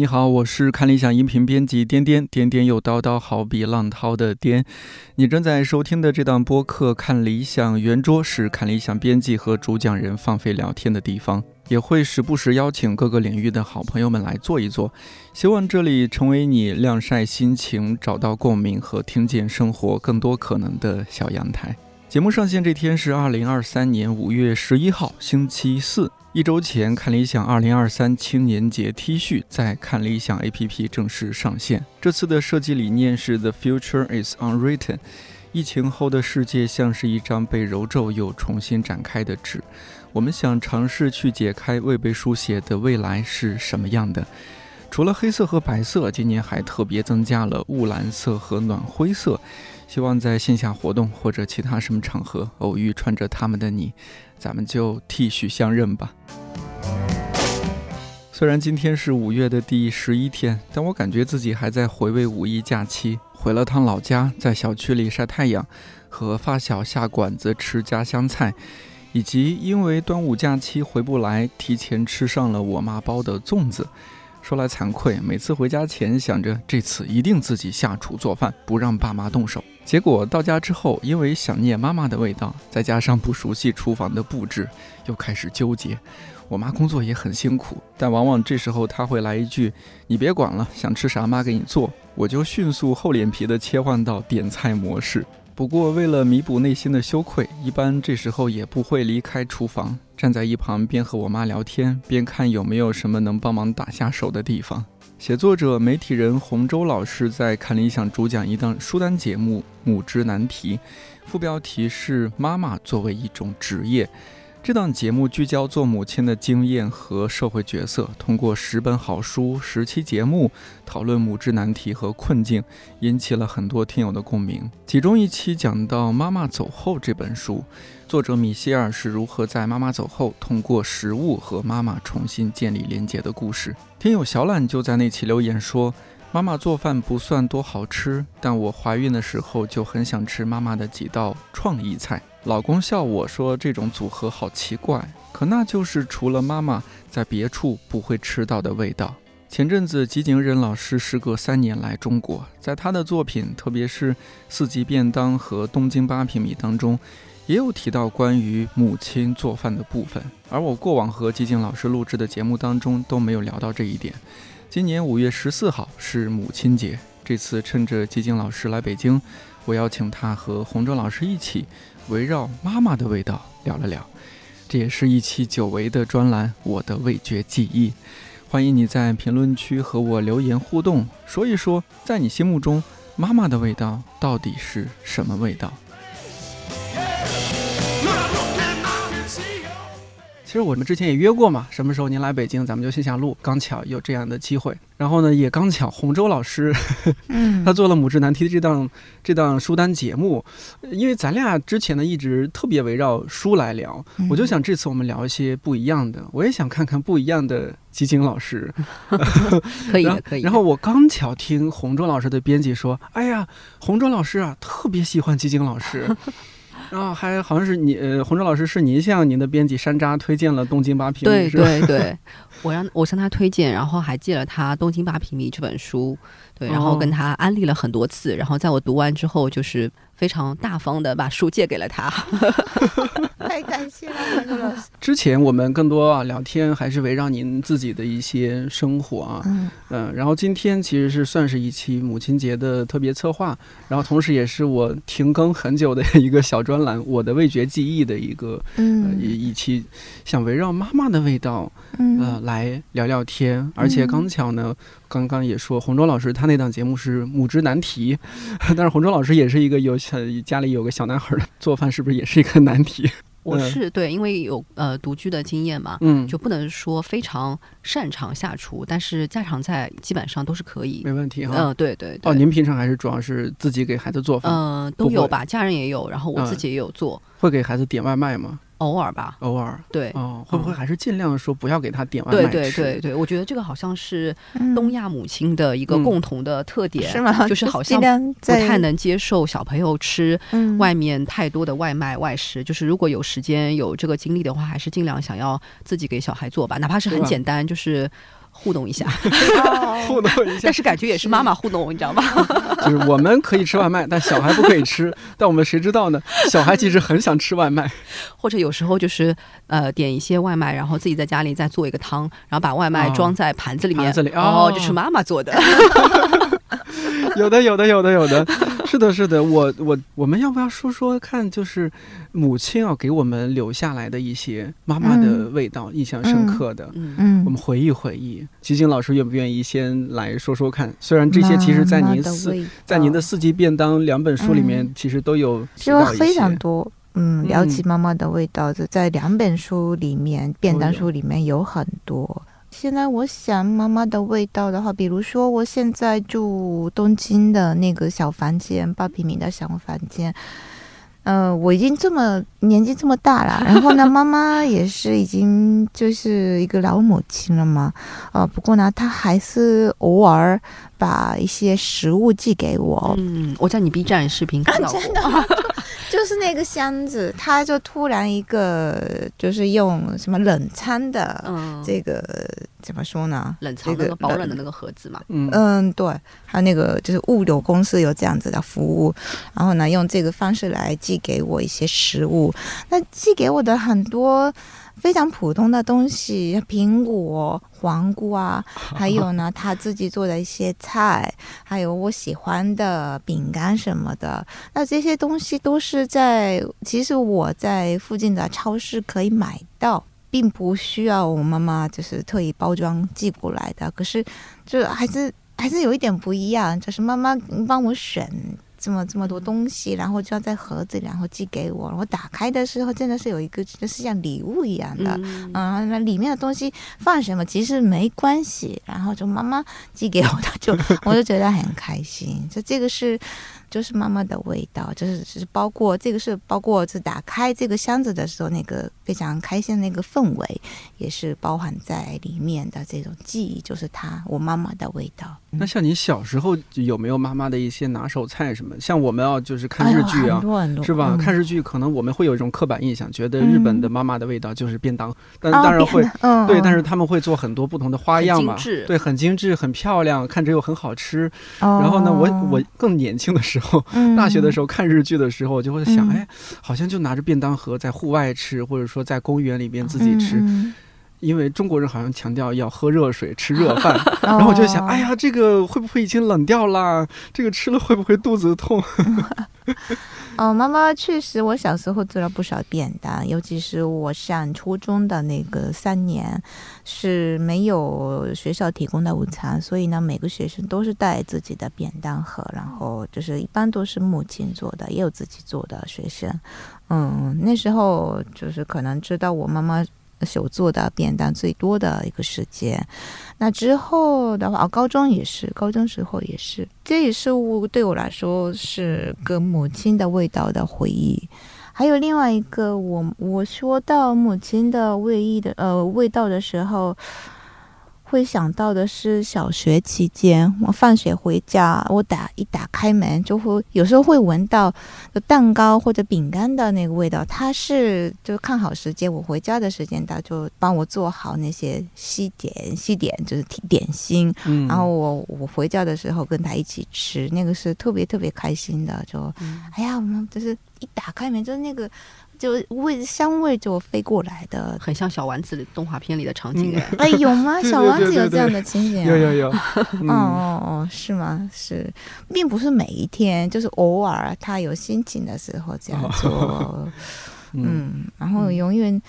你好，我是看理想音频编辑颠颠，颠颠又叨叨，好比浪涛的颠。你正在收听的这档播客《看理想圆桌》是看理想编辑和主讲人放飞聊天的地方，也会时不时邀请各个领域的好朋友们来坐一坐，希望这里成为你晾晒心情、找到共鸣和听见生活更多可能的小阳台。节目上线这天是二零二三年五月十一号，星期四。一周前，看理想二零二三青年节 T 恤在看理想 APP 正式上线。这次的设计理念是 The future is unwritten。疫情后的世界像是一张被揉皱又重新展开的纸，我们想尝试去解开未被书写的未来是什么样的。除了黑色和白色，今年还特别增加了雾蓝色和暖灰色。希望在线下活动或者其他什么场合偶遇穿着它们的你，咱们就继续相认吧。虽然今天是五月的第十一天，但我感觉自己还在回味五一假期。回了趟老家，在小区里晒太阳，和发小下馆子吃家乡菜，以及因为端午假期回不来，提前吃上了我妈包的粽子。说来惭愧，每次回家前想着这次一定自己下厨做饭，不让爸妈动手。结果到家之后，因为想念妈妈的味道，再加上不熟悉厨房的布置，又开始纠结。我妈工作也很辛苦，但往往这时候她会来一句：“你别管了，想吃啥妈给你做。”我就迅速厚脸皮地切换到点菜模式。不过为了弥补内心的羞愧，一般这时候也不会离开厨房，站在一旁边和我妈聊天，边看有没有什么能帮忙打下手的地方。写作者、媒体人洪舟老师在看理想主讲一档书单节目《母之难题》，副标题是“妈妈作为一种职业”。这档节目聚焦做母亲的经验和社会角色，通过十本好书、十期节目讨论母之难题和困境，引起了很多听友的共鸣。其中一期讲到《妈妈走后》这本书，作者米歇尔是如何在妈妈走后，通过食物和妈妈重新建立连接的故事。听友小懒就在那期留言说：“妈妈做饭不算多好吃，但我怀孕的时候就很想吃妈妈的几道创意菜。”老公笑我说：“这种组合好奇怪，可那就是除了妈妈在别处不会吃到的味道。”前阵子，吉井忍老师时隔三年来中国，在他的作品，特别是《四季便当》和《东京八平米》当中，也有提到关于母亲做饭的部分。而我过往和吉静老师录制的节目当中都没有聊到这一点。今年五月十四号是母亲节，这次趁着吉静老师来北京，我邀请他和洪舟老师一起。围绕妈妈的味道聊了聊，这也是一期久违的专栏《我的味觉记忆》。欢迎你在评论区和我留言互动，说一说在你心目中妈妈的味道到底是什么味道。其实我们之前也约过嘛，什么时候您来北京，咱们就线下录。刚巧有这样的机会，然后呢，也刚巧洪舟老师，嗯，他做了《母之难题》的这档这档书单节目。因为咱俩之前呢一直特别围绕书来聊，我就想这次我们聊一些不一样的。我也想看看不一样的吉井老师，可以的，可以。然后我刚巧听洪舟老师的编辑说，哎呀，洪舟老师啊，特别喜欢吉井老师。然后还好像是你，呃，洪哲老师是您向您的编辑山楂推荐了《东京八平米》，对对对，我让我向他推荐，然后还借了他《东京八平米》这本书，对，然后跟他安利了很多次，然后在我读完之后，就是非常大方的把书借给了他。太感谢了，洪舟老师。之前我们更多啊聊天还是围绕您自己的一些生活啊，嗯，然后今天其实是算是一期母亲节的特别策划，然后同时也是我停更很久的一个小专栏《我的味觉记忆》的一个嗯一一期，想围绕妈妈的味道嗯来聊聊天，而且刚巧呢，刚刚也说洪舟老师他那档节目是母职难题，但是洪舟老师也是一个有小家里有个小男孩的，做饭是不是也是一个难题？我是对，因为有呃独居的经验嘛，嗯，就不能说非常擅长下厨，但是家常菜基本上都是可以，没问题哈。嗯，对对。哦，您平常还是主要是自己给孩子做饭？嗯，都有吧，家人也有，然后我自己也有做。会给孩子点外卖吗？偶尔吧，偶尔。对。哦，会不会还是尽量说不要给他点外卖对对对对，我觉得这个好像是东亚母亲的一个共同的特点，是吗？就是好像不太能接受小朋友吃外面太多的外卖外食，就是如果有时间有这个精力的话，还是尽量想要自己给小孩做吧，哪怕是很简单，就是。互动一下，互动一下。但是感觉也是妈妈互动，你知道吗？就是我们可以吃外卖，但小孩不可以吃。但我们谁知道呢？小孩其实很想吃外卖，或者有时候就是呃点一些外卖，然后自己在家里再做一个汤，然后把外卖装在盘子里面，盘子里哦，这是妈妈做的。有的，有的，有的，有的，是的，是的。我，我，我们要不要说说看？就是母亲要给我们留下来的一些妈妈的味道，印象深刻的。嗯，我们回忆回忆。吉静老师愿不愿意先来说说看？虽然这些其实在您四在您的四季便当两本书里面，其实都有提到非常多。嗯，聊起妈妈的味道，在两本书里面，便当书里面有很多。现在我想妈妈的味道的话，比如说我现在住东京的那个小房间，八平米的小房间。呃，我已经这么年纪这么大了，然后呢，妈妈也是已经就是一个老母亲了嘛。呃，不过呢，她还是偶尔把一些食物寄给我。嗯，我在你 B 站视频看到过，就是那个箱子，他就突然一个就是用什么冷餐的这个。怎么说呢？冷藏那个保冷的那个盒子嘛。嗯，对，还有那个就是物流公司有这样子的服务，然后呢，用这个方式来寄给我一些食物。那寄给我的很多非常普通的东西，苹果、黄瓜，还有呢他自己做的一些菜，还有我喜欢的饼干什么的。那这些东西都是在其实我在附近的超市可以买到。并不需要我妈妈就是特意包装寄过来的，可是就还是还是有一点不一样，就是妈妈帮我选这么这么多东西，然后装在盒子里，然后寄给我。我打开的时候真的是有一个就是像礼物一样的，嗯，那里面的东西放什么其实没关系，然后就妈妈寄给我的，就 我就觉得很开心。就这个是。就是妈妈的味道，就是是包括这个是包括是打开这个箱子的时候那个非常开心的那个氛围，也是包含在里面的这种记忆，就是她我妈妈的味道。那像你小时候有没有妈妈的一些拿手菜什么？像我们要就是看日剧啊，是吧？看日剧可能我们会有一种刻板印象，觉得日本的妈妈的味道就是便当，但当然会对，但是他们会做很多不同的花样嘛，对，很精致，很漂亮，看着又很好吃。然后呢，我我更年轻的时候。后 大学的时候看日剧的时候，我就会想，哎，好像就拿着便当盒在户外吃，或者说在公园里面自己吃，因为中国人好像强调要喝热水、吃热 饭，然后我就想，哎呀，这个会不会已经冷掉了？这个吃了会不会肚子痛？哦，妈妈确实，我小时候做了不少便当，尤其是我上初中的那个三年是没有学校提供的午餐，所以呢，每个学生都是带自己的便当盒，然后就是一般都是母亲做的，也有自己做的学生。嗯，那时候就是可能知道我妈妈。手做的便当最多的一个时间，那之后的话，高中也是，高中时候也是，这也是我对我来说是个母亲的味道的回忆。还有另外一个，我我说到母亲的味意的呃味道的时候。会想到的是小学期间，我放学回家，我打一打开门，就会有时候会闻到蛋糕或者饼干的那个味道。他是就看好时间，我回家的时间，他就帮我做好那些西点，西点就是点心。嗯，然后我我回家的时候跟他一起吃，那个是特别特别开心的。就哎呀，我们就是一打开门，就是那个。就味香味就飞过来的，很像小丸子动画片里的场景哎，哎有吗？小丸子有这样的情景？有有有。哦哦哦，是吗？是，并不是每一天，就是偶尔他有心情的时候这样做。嗯，然后永远。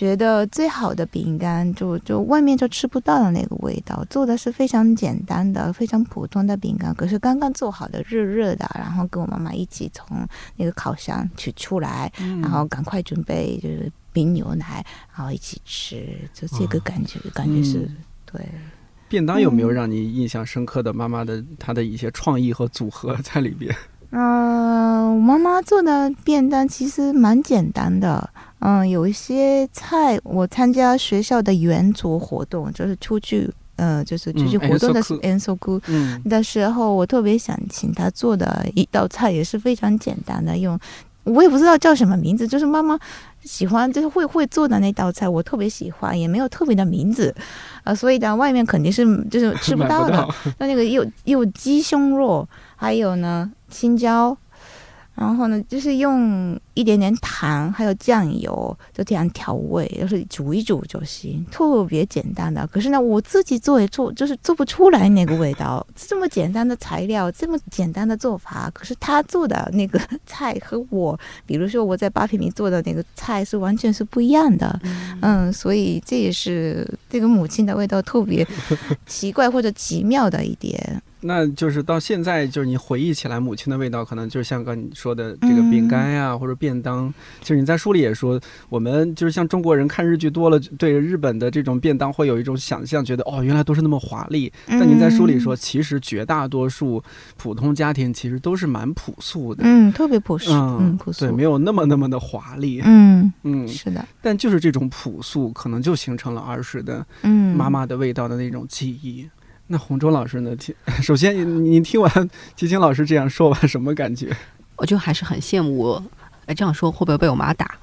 觉得最好的饼干，就就外面就吃不到的那个味道，做的是非常简单的、非常普通的饼干，可是刚刚做好的热热的，然后跟我妈妈一起从那个烤箱取出来，然后赶快准备就是冰牛奶，然后一起吃，就这个感觉，感觉是对。便当有没有让你印象深刻的妈妈的她的一些创意和组合在里边？嗯，我妈妈做的便当其实蛮简单的。嗯，有一些菜，我参加学校的圆桌活动，就是出去，呃，就是出去活动的 enso 库的时候，我特别想请他做的一道菜，也是非常简单的，用我也不知道叫什么名字，就是妈妈喜欢就是会会做的那道菜，我特别喜欢，也没有特别的名字，呃，所以呢，外面肯定是就是吃不到的。那那个又又鸡胸肉，还有呢青椒。然后呢，就是用一点点糖，还有酱油，就这样调味，就是煮一煮就行，特别简单的。可是呢，我自己做也做，就是做不出来那个味道。这么简单的材料，这么简单的做法，可是他做的那个菜和我，比如说我在八平米做的那个菜是完全是不一样的。嗯，所以这也是这个母亲的味道特别奇怪或者奇妙的一点。那就是到现在，就是你回忆起来母亲的味道，可能就是像刚你说的这个饼干呀，或者便当。其实你在书里也说，我们就是像中国人看日剧多了，对日本的这种便当会有一种想象，觉得哦，原来都是那么华丽。但您在书里说，其实绝大多数普通家庭其实都是蛮朴素的，嗯，特别朴素，嗯，朴素，对，没有那么那么的华丽，嗯嗯，是的。但就是这种朴素，可能就形成了儿时的，嗯，妈妈的味道的那种记忆。那洪忠老师呢？听，首先您听完 齐青老师这样说完，什么感觉？我就还是很羡慕。哎，这样说会不会被我妈打？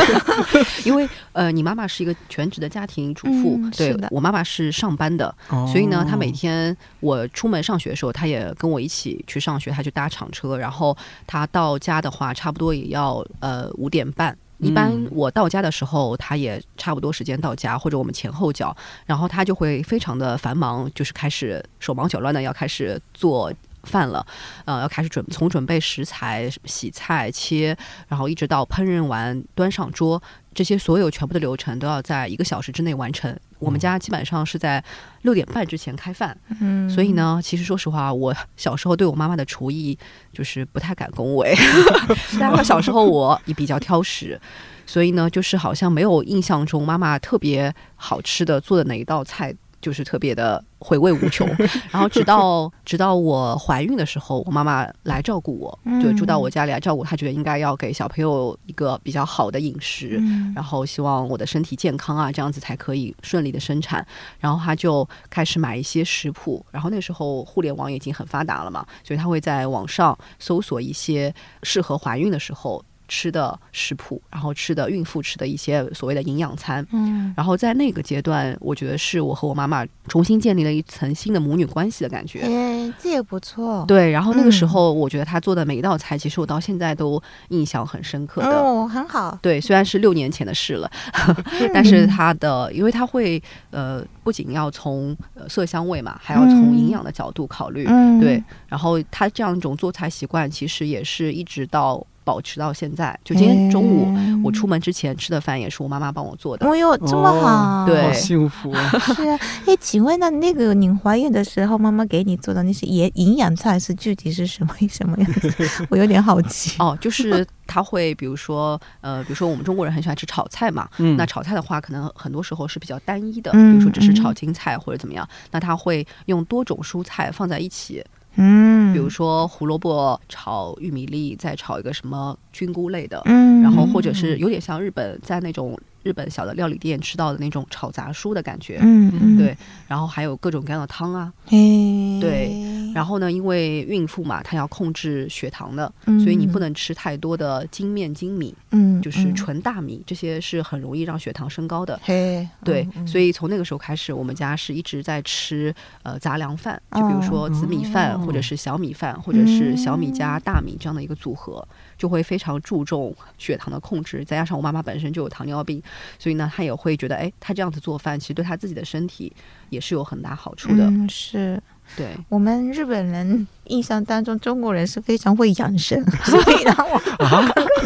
因为呃，你妈妈是一个全职的家庭主妇，对我妈妈是上班的，所以呢，她每天我出门上学的时候，她也跟我一起去上学，她就搭厂车，然后她到家的话，差不多也要呃五点半。一般我到家的时候，他也差不多时间到家，或者我们前后脚，然后他就会非常的繁忙，就是开始手忙脚乱的要开始做饭了，呃，要开始准从准备食材、洗菜、切，然后一直到烹饪完端上桌。这些所有全部的流程都要在一个小时之内完成。我们家基本上是在六点半之前开饭，嗯，所以呢，其实说实话，我小时候对我妈妈的厨艺就是不太敢恭维。然后小时候我也比较挑食，所以呢，就是好像没有印象中妈妈特别好吃的做的哪一道菜。就是特别的回味无穷，然后直到直到我怀孕的时候，我妈妈来照顾我，就住到我家里来照顾。她觉得应该要给小朋友一个比较好的饮食，然后希望我的身体健康啊，这样子才可以顺利的生产。然后她就开始买一些食谱，然后那时候互联网已经很发达了嘛，所以她会在网上搜索一些适合怀孕的时候。吃的食谱，然后吃的孕妇吃的一些所谓的营养餐，嗯，然后在那个阶段，我觉得是我和我妈妈重新建立了一层新的母女关系的感觉，哎，这也不错。对，然后那个时候，我觉得她做的每一道菜，其实我到现在都印象很深刻的，哦，很好。对，虽然是六年前的事了，但是她的，因为她会呃，不仅要从色香味嘛，还要从营养的角度考虑，嗯。对，然后她这样一种做菜习惯，其实也是一直到。保持到现在，就今天中午我出门之前吃的饭也是我妈妈帮我做的。哦哟，这么好，对，幸福。是啊，哎，请问那那个你怀孕的时候，妈妈给你做的那些营营养菜是具体是什么什么样子？我有点好奇。哦，就是他会比如说，呃，比如说我们中国人很喜欢吃炒菜嘛，那炒菜的话，可能很多时候是比较单一的，比如说只是炒青菜或者怎么样，那他会用多种蔬菜放在一起。嗯，比如说胡萝卜炒玉米粒，再炒一个什么菌菇类的，嗯，然后或者是有点像日本在那种日本小的料理店吃到的那种炒杂蔬的感觉，嗯嗯，对，然后还有各种各样的汤啊，对。然后呢，因为孕妇嘛，她要控制血糖的，所以你不能吃太多的精面精米，嗯，就是纯大米，这些是很容易让血糖升高的。嘿，对，所以从那个时候开始，我们家是一直在吃呃杂粮饭，就比如说紫米饭，或者是小米饭，或者是小米加大米这样的一个组合，就会非常注重血糖的控制。再加上我妈妈本身就有糖尿病，所以呢，她也会觉得，哎，她这样子做饭，其实对她自己的身体也是有很大好处的。是。对我们日本人印象当中，中国人是非常会养生，所以让我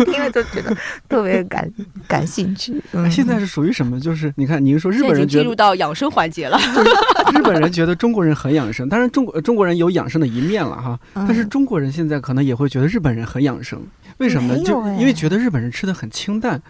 听了就觉得特别感感兴趣。现在是属于什么？就是你看，您说日本人进入到养生环节了。日本人觉得中国人很养生，当然中国中国人有养生的一面了哈。但是中国人现在可能也会觉得日本人很养生，为什么呢？就因为觉得日本人吃的很清淡。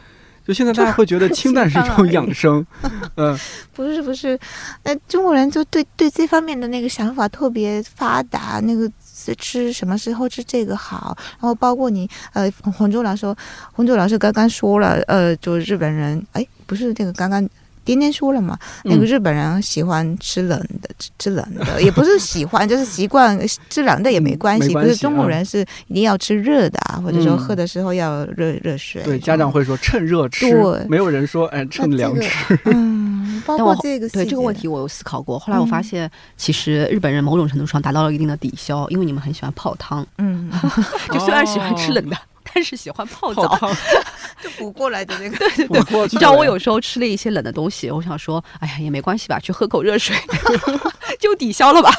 就现在大家会觉得清淡是一种养生，嗯，不是不是，那中国人就对对这方面的那个想法特别发达，那个吃什么时候吃这个好，然后包括你呃，洪州老师，洪州老师刚刚说了，呃，就日本人，哎，不是这个刚刚天天说了嘛，那个日本人喜欢吃冷的，吃冷的 也不是喜欢，就是习惯吃冷的也没关系。不是中国人是一定要吃热的啊，或者说喝的时候要热热水。对，家长会说趁热吃，没有人说哎趁凉吃。嗯，包括这个对这个问题我有思考过，后来我发现其实日本人某种程度上达到了一定的抵消，因为你们很喜欢泡汤，嗯，就虽然喜欢吃冷的。但是喜欢泡澡，就补过来的那个。对对对，你知道我有时候吃了一些冷的东西，我想说，哎呀，也没关系吧，去喝口热水，就抵消了吧。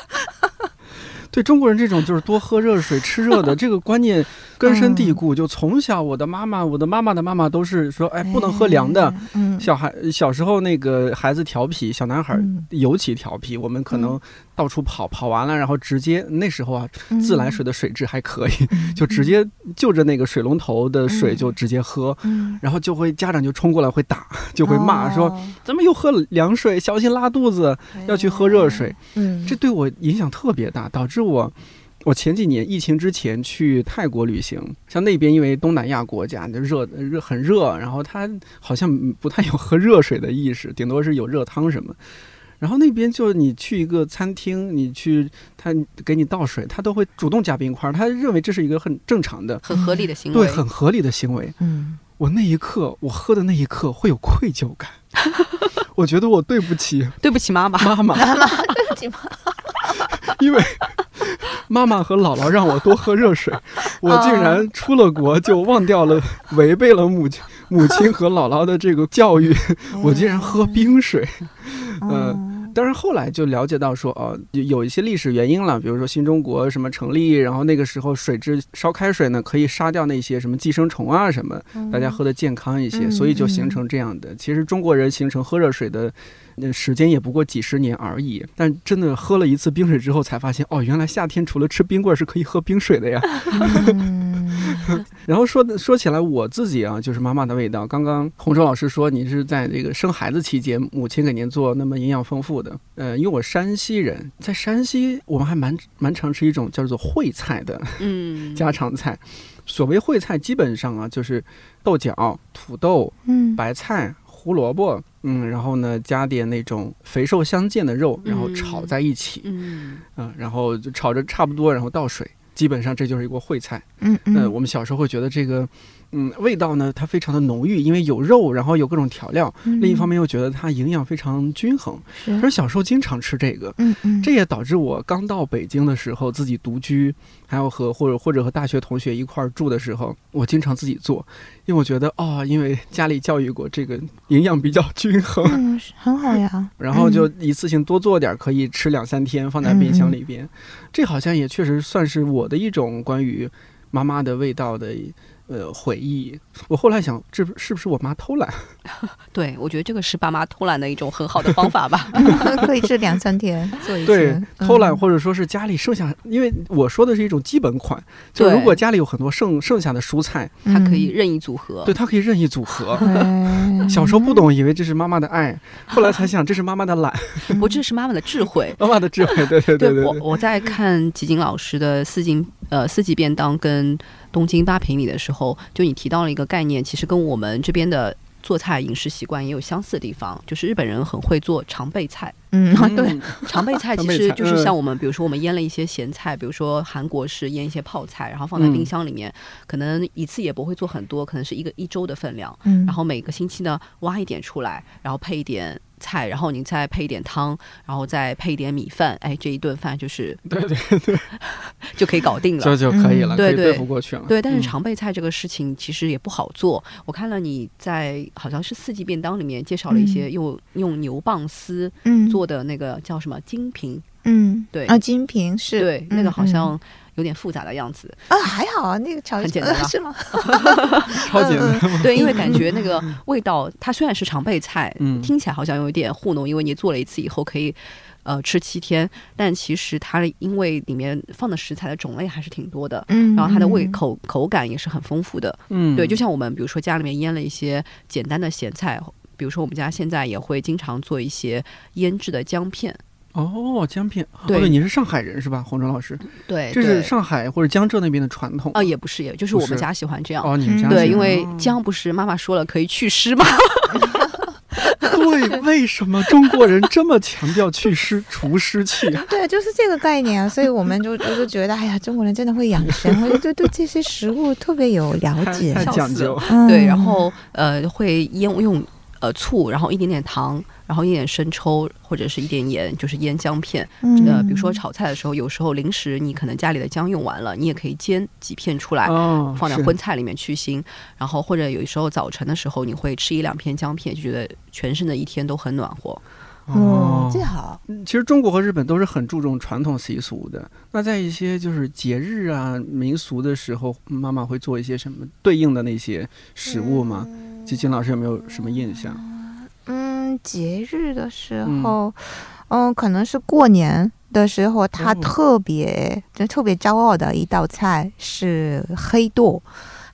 对中国人这种就是多喝热水、吃热的 这个观念根深蒂固，就从小我的妈妈、我的妈妈的妈妈都是说，哎，不能喝凉的。小孩小时候那个孩子调皮，小男孩尤其调皮，我们可能。到处跑，跑完了，然后直接那时候啊，自来水的水质还可以，就直接就着那个水龙头的水就直接喝，然后就会家长就冲过来会打，就会骂说怎么又喝凉水，小心拉肚子，要去喝热水。嗯，这对我影响特别大，导致我我前几年疫情之前去泰国旅行，像那边因为东南亚国家就热热很热，然后他好像不太有喝热水的意识，顶多是有热汤什么。然后那边就你去一个餐厅，你去他给你倒水，他都会主动加冰块，他认为这是一个很正常的、很合理的行为，对，很合理的行为。嗯，我那一刻，我喝的那一刻会有愧疚感，我觉得我对不起，对不起妈妈，妈妈，妈妈，对不起妈妈，因为妈妈和姥姥让我多喝热水，我竟然出了国就忘掉了，违背了母亲、母亲和姥姥的这个教育，我竟然喝冰水。嗯，但是后来就了解到说，哦，有一些历史原因了，比如说新中国什么成立，然后那个时候水质烧开水呢，可以杀掉那些什么寄生虫啊什么，大家喝的健康一些，所以就形成这样的。其实中国人形成喝热水的。那时间也不过几十年而已，但真的喝了一次冰水之后，才发现哦，原来夏天除了吃冰棍是可以喝冰水的呀。然后说说起来，我自己啊，就是妈妈的味道。刚刚洪州老师说，你是在这个生孩子期间，母亲给您做那么营养丰富的。呃，因为我山西人，在山西我们还蛮蛮常吃一种叫做烩菜的，嗯，家常菜。所谓烩菜，基本上啊，就是豆角、土豆、嗯，白菜。胡萝卜，嗯，然后呢，加点那种肥瘦相间的肉，然后炒在一起，嗯，嗯，然后就炒着差不多，然后倒水，基本上这就是一锅烩菜。嗯嗯，我们小时候会觉得这个。嗯，味道呢，它非常的浓郁，因为有肉，然后有各种调料。另一方面又觉得它营养非常均衡。而小时候经常吃这个，嗯嗯，这也导致我刚到北京的时候自己独居，还有和或者或者和大学同学一块儿住的时候，我经常自己做，因为我觉得哦，因为家里教育过这个营养比较均衡，嗯，很好呀。然后就一次性多做点，可以吃两三天，放在冰箱里边。这好像也确实算是我的一种关于妈妈的味道的。呃，回忆。我后来想，这是不是我妈偷懒？对，我觉得这个是爸妈偷懒的一种很好的方法吧。可以这两三天 做一次。对，偷懒或者说是家里剩下，因为我说的是一种基本款，就如果家里有很多剩剩下的蔬菜，它可以任意组合。对，它可以任意组合。小时候不懂，以为这是妈妈的爱，后来才想这是妈妈的懒。不，这是妈妈的智慧。妈妈的智慧，对对对对。我我在看吉景老师的四季呃四季便当跟。东京八平米的时候，就你提到了一个概念，其实跟我们这边的做菜饮食习惯也有相似的地方，就是日本人很会做常备菜。嗯，对，常备菜其实就是像我们，比如说我们腌了一些咸菜，比如说韩国是腌一些泡菜，然后放在冰箱里面，可能一次也不会做很多，可能是一个一周的分量。嗯，然后每个星期呢挖一点出来，然后配一点。菜，然后你再配一点汤，然后再配一点米饭，哎，这一顿饭就是对对对，就可以搞定了，就就可以了，对对，付过去了。对，但是常备菜这个事情其实也不好做。我看了你在好像是四季便当里面介绍了一些用用牛蒡丝做的那个叫什么金平，嗯，对。啊，金平是对那个好像。有点复杂的样子啊，还好啊，那个超很简单 是吗？超简单，对，因为感觉那个味道，它虽然是常备菜，嗯，听起来好像有一点糊弄，因为你做了一次以后可以呃吃七天，但其实它因为里面放的食材的种类还是挺多的，嗯，然后它的味口口感也是很丰富的，嗯，对，就像我们比如说家里面腌了一些简单的咸菜，比如说我们家现在也会经常做一些腌制的姜片。哦，姜片。对，你是上海人是吧，洪忠老师？对，这是上海或者江浙那边的传统啊，也不是，也就是我们家喜欢这样。哦，你们家对，因为姜不是妈妈说了可以祛湿吗？对，为什么中国人这么强调祛湿除湿气？对，就是这个概念啊，所以我们就就是觉得，哎呀，中国人真的会养生，我就对这些食物特别有了解，太讲究。对，然后呃，会腌用呃醋，然后一点点糖。然后一点生抽或者是一点盐，就是腌姜片。呃，比如说炒菜的时候，有时候临时你可能家里的姜用完了，你也可以煎几片出来，放在荤菜里面去腥。然后或者有时候早晨的时候，你会吃一两片姜片，就觉得全身的一天都很暖和。哦，这好。其实中国和日本都是很注重传统习俗的。那在一些就是节日啊、民俗的时候，妈妈会做一些什么对应的那些食物吗？金金老师有没有什么印象？嗯，节日的时候，嗯，可能是过年的时候，他特别就特别骄傲的一道菜是黑豆，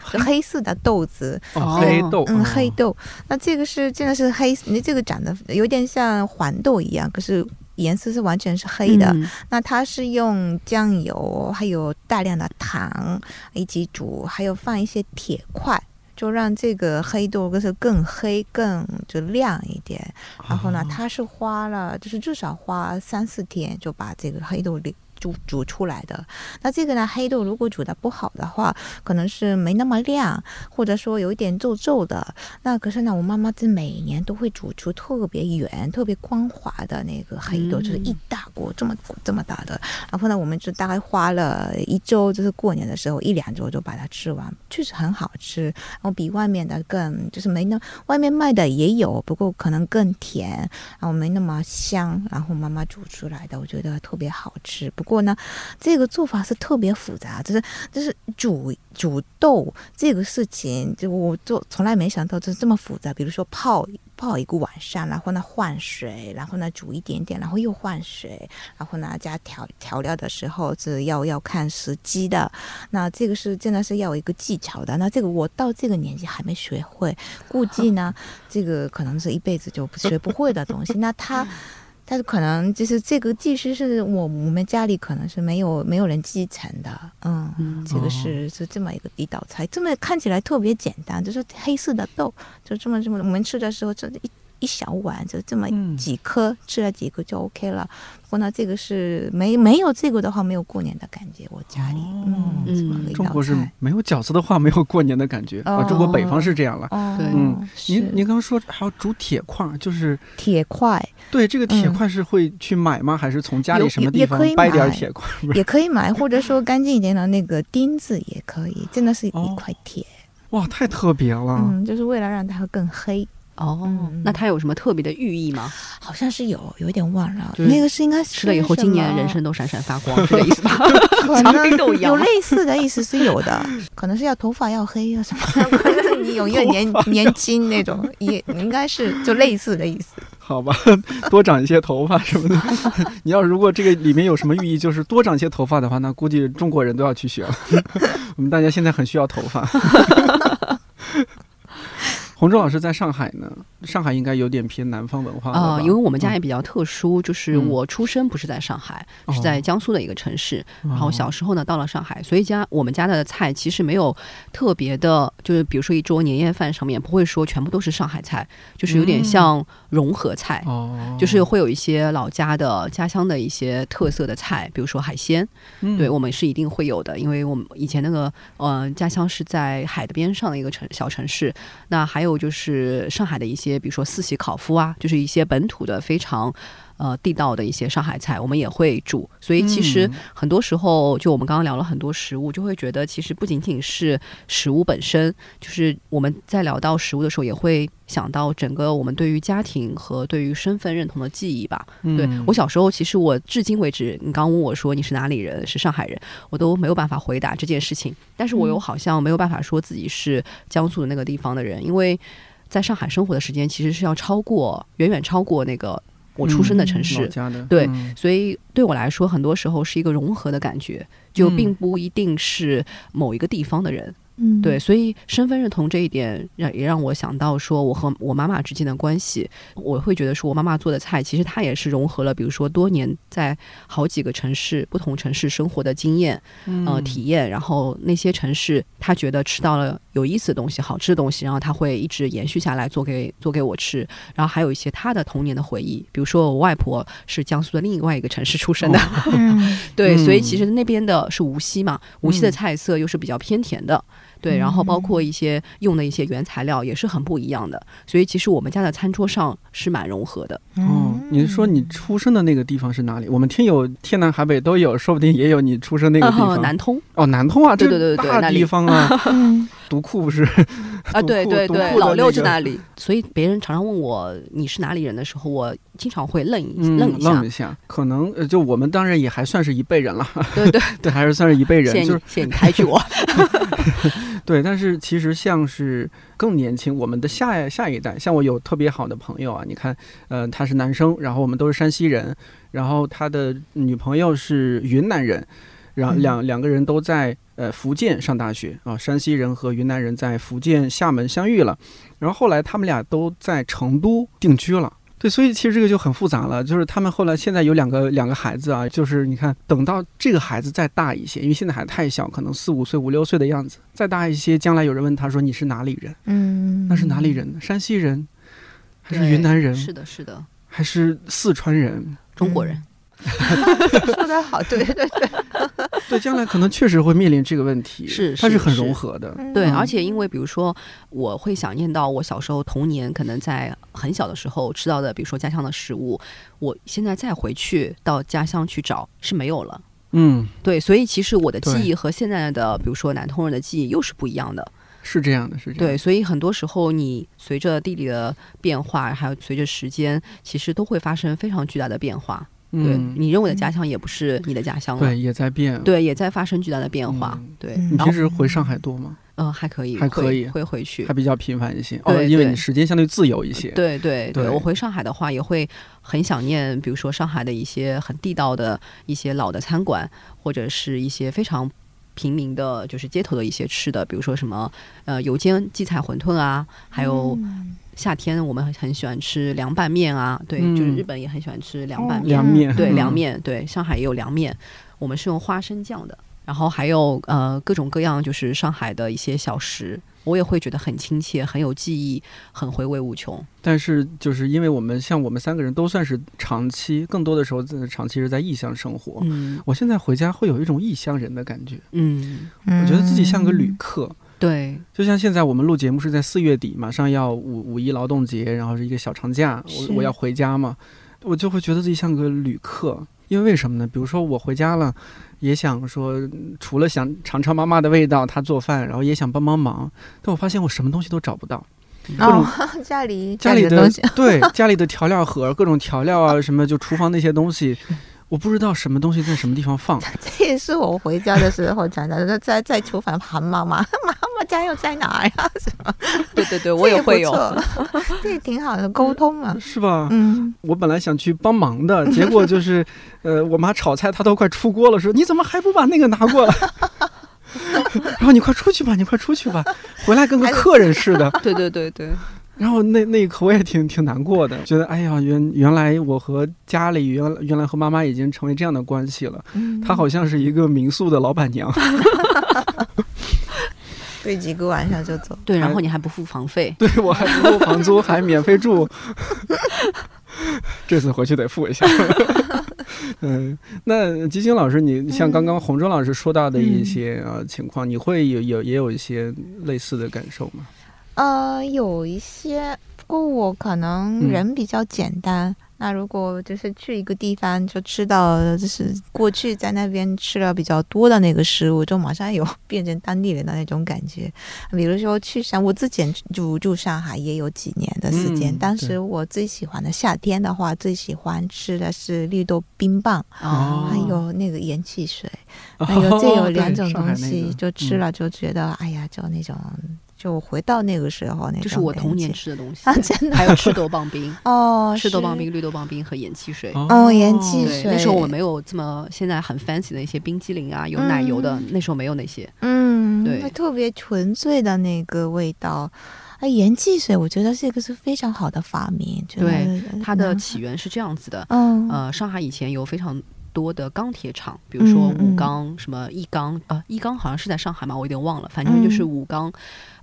黑色的豆子，黑豆，嗯，黑豆。那这个是真的是黑，你这个长得有点像黄豆一样，可是颜色是完全是黑的。那它是用酱油，还有大量的糖一起煮，还有放一些铁块。就让这个黑豆更是更黑、更就亮一点。然后呢，它是花了，就是至少花三四天就把这个黑豆煮煮出来的，那这个呢？黑豆如果煮的不好的话，可能是没那么亮，或者说有一点皱皱的。那可是呢，我妈妈这每年都会煮出特别圆、特别光滑的那个黑豆，就是一大锅这么这么大的。然后呢，我们就大概花了一周，就是过年的时候一两周就把它吃完，确实很好吃。然后比外面的更就是没那外面卖的也有，不过可能更甜，然后没那么香。然后妈妈煮出来的，我觉得特别好吃。不过呢，这个做法是特别复杂，就是就是煮煮豆这个事情，就我做从来没想到就是这么复杂。比如说泡泡一个晚上，然后呢换水，然后呢煮一点点，然后又换水，然后呢加调调料的时候是要要看时机的。那这个是真的是要有一个技巧的。那这个我到这个年纪还没学会，估计呢这个可能是一辈子就学不会的东西。那他。但是可能就是这个技师是我我们家里可能是没有没有人继承的，嗯，这个是是这么一个一道菜，这么看起来特别简单，就是黑色的豆，就这么这么，我们吃的时候就一。一小碗就这么几颗，吃了几个就 OK 了。不过呢，这个是没没有这个的话，没有过年的感觉。我家里，嗯嗯，中国是没有饺子的话，没有过年的感觉啊。中国北方是这样了。对，嗯，您您刚刚说还要煮铁块，就是铁块。对，这个铁块是会去买吗？还是从家里什么地方掰点铁块？也可以买，或者说干净一点的那个钉子也可以。真的是一块铁。哇，太特别了。嗯，就是为了让它更黑。哦，那它有什么特别的寓意吗？好像是有，有一点忘了。那个是应该吃了以后，今年人生都闪闪发光，是这意思吧？有类似的意思是有的，可能是要头发要黑啊什么，你永远年年轻那种，也应该是就类似的意思。好吧，多长一些头发什么的。你要如果这个里面有什么寓意，就是多长一些头发的话，那估计中国人都要去学了。我们大家现在很需要头发。洪忠老师在上海呢，上海应该有点偏南方文化啊，因为我们家也比较特殊，就是我出生不是在上海，是在江苏的一个城市，然后小时候呢到了上海，所以家我们家的菜其实没有特别的，就是比如说一桌年夜饭上面不会说全部都是上海菜，就是有点像融合菜，就是会有一些老家的家乡的一些特色的菜，比如说海鲜，对我们是一定会有的，因为我们以前那个呃家乡是在海的边上的一个城小城市，那还有。有就是上海的一些，比如说四喜烤麸啊，就是一些本土的非常呃地道的一些上海菜，我们也会煮。所以其实很多时候，就我们刚刚聊了很多食物，就会觉得其实不仅仅是食物本身，就是我们在聊到食物的时候，也会想到整个我们对于家庭和对于身份认同的记忆吧。对我小时候，其实我至今为止，你刚问我说你是哪里人，是上海人，我都没有办法回答这件事情。但是我又好像没有办法说自己是江苏的那个地方的人，因为在上海生活的时间其实是要超过远远超过那个。我出生的城市，对，所以对我来说，很多时候是一个融合的感觉，就并不一定是某一个地方的人。嗯，对，所以身份认同这一点让也让我想到说，我和我妈妈之间的关系，我会觉得说我妈妈做的菜，其实她也是融合了，比如说多年在好几个城市、不同城市生活的经验，呃，体验，然后那些城市她觉得吃到了有意思的东西、好吃的东西，然后她会一直延续下来做给做给我吃，然后还有一些她的童年的回忆，比如说我外婆是江苏的另外一个城市出生的，对，所以其实那边的是无锡嘛，无锡的菜色又是比较偏甜的。对，然后包括一些用的一些原材料也是很不一样的，所以其实我们家的餐桌上是蛮融合的。哦，你是说你出生的那个地方是哪里？我们听友天南海北都有，说不定也有你出生那个地方。南通哦，南通啊，对对对对，大地方啊，独库不是啊？对对对，老六在那里。所以别人常常问我你是哪里人的时候，我经常会愣一愣一下。愣一下，可能就我们当然也还算是一辈人了。对对 对，还是算是一辈人。就是谢谢你抬举我。对，但是其实像是更年轻，我们的下下一代，像我有特别好的朋友啊，你看，呃，他是男生，然后我们都是山西人，然后他的女朋友是云南人，然后两两个人都在呃福建上大学啊，山西人和云南人在福建厦门相遇了，然后后来他们俩都在成都定居了。对，所以其实这个就很复杂了。就是他们后来现在有两个两个孩子啊，就是你看，等到这个孩子再大一些，因为现在还太小，可能四五岁、五六岁的样子，再大一些，将来有人问他说你是哪里人？嗯，那是哪里人？山西人，还是云南人？是的，是的，还是四川人？中国人。说的好，对对对，对，将来可能确实会面临这个问题，是它是很融合的，对，而且因为比如说，我会想念到我小时候童年，可能在很小的时候吃到的，比如说家乡的食物，我现在再回去到家乡去找是没有了，嗯，对，所以其实我的记忆和现在的，比如说南通人的记忆又是不一样的，是这样的，是这样，对，所以很多时候你随着地理的变化，还有随着时间，其实都会发生非常巨大的变化。对你认为的家乡也不是你的家乡了，对，也在变，对，也在发生巨大的变化。对，你平时回上海多吗？嗯，还可以，还可以，会回去，还比较频繁一些。哦，因为你时间相对自由一些。对对对，我回上海的话，也会很想念，比如说上海的一些很地道的一些老的餐馆，或者是一些非常平民的，就是街头的一些吃的，比如说什么呃油煎荠菜馄饨啊，还有。夏天我们很喜欢吃凉拌面啊，对，就是日本也很喜欢吃凉拌面，凉面。对，凉面，对，上海也有凉面，我们是用花生酱的，然后还有呃各种各样就是上海的一些小食，我也会觉得很亲切，很有记忆，很回味无穷。但是就是因为我们像我们三个人都算是长期，更多的时候长期是在异乡生活，嗯，我现在回家会有一种异乡人的感觉，嗯，我觉得自己像个旅客。对，就像现在我们录节目是在四月底，马上要五五一劳动节，然后是一个小长假，我我要回家嘛，我就会觉得自己像个旅客，因为为什么呢？比如说我回家了，也想说除了想尝尝妈妈的味道，她做饭，然后也想帮帮忙，但我发现我什么东西都找不到，哦，家里家里的对，家里的调料盒，各种调料啊，什么就厨房那些东西。我不知道什么东西在什么地方放，这也是我回家的时候讲的。在在厨房喊妈妈，妈妈家又在哪呀？什么？对 对对，我也会有，这也挺好的沟通嘛，是吧？嗯，我本来想去帮忙的，结果就是，呃，我妈炒菜，她都快出锅了，说你怎么还不把那个拿过来？然后你快出去吧，你快出去吧，回来跟个客人似的。对对对对。然后那那一刻我也挺挺难过的，觉得哎呀，原原来我和家里原原来和妈妈已经成为这样的关系了。她好像是一个民宿的老板娘，睡几个晚上就走。对，然后你还不付房费。对，我还不付房租，还免费住。这次回去得付一下。嗯，那吉星老师，你像刚刚洪忠老师说到的一些呃情况，你会有有也有一些类似的感受吗？呃，有一些，不过我可能人比较简单。那如果就是去一个地方，就吃到就是过去在那边吃了比较多的那个食物，就马上有 变成当地人的那种感觉。比如说去上，我之前住住上海也有几年的时间。当时我最喜欢的夏天的话，最喜欢吃的是绿豆冰棒，还有那个盐汽水，还有这有两种东西，就吃了就觉得哎呀，就那种。就回到那个时候，那就是我童年吃的东西啊，真的。还有 赤豆棒冰 哦，赤豆棒冰、绿豆棒冰和盐汽水哦，盐汽水。那时候我没有这么现在很 fancy 的一些冰激凌啊，有奶油的，那时候没有那些。嗯。嗯，对，特别纯粹的那个味道。哎，盐汽水，我觉得这个是非常好的发明。对，它的起源是这样子的。嗯，呃，上海以前有非常。多的钢铁厂，比如说武钢、什么一钢，呃，一钢好像是在上海嘛，我有点忘了。反正就是武钢，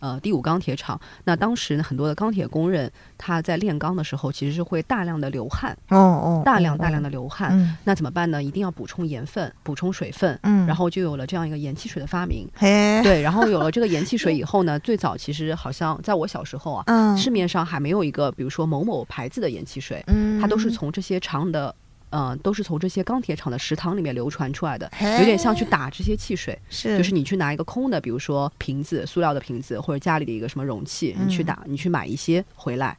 呃，第五钢铁厂。那当时很多的钢铁工人，他在炼钢的时候，其实是会大量的流汗，哦哦，大量大量的流汗。那怎么办呢？一定要补充盐分，补充水分。嗯，然后就有了这样一个盐汽水的发明。嘿对，然后有了这个盐汽水以后呢，最早其实好像在我小时候啊，市面上还没有一个，比如说某某牌子的盐汽水，嗯，它都是从这些厂的。嗯，都是从这些钢铁厂的食堂里面流传出来的，有点像去打这些汽水，是，就是你去拿一个空的，比如说瓶子，塑料的瓶子，或者家里的一个什么容器，你去打，你去买一些回来，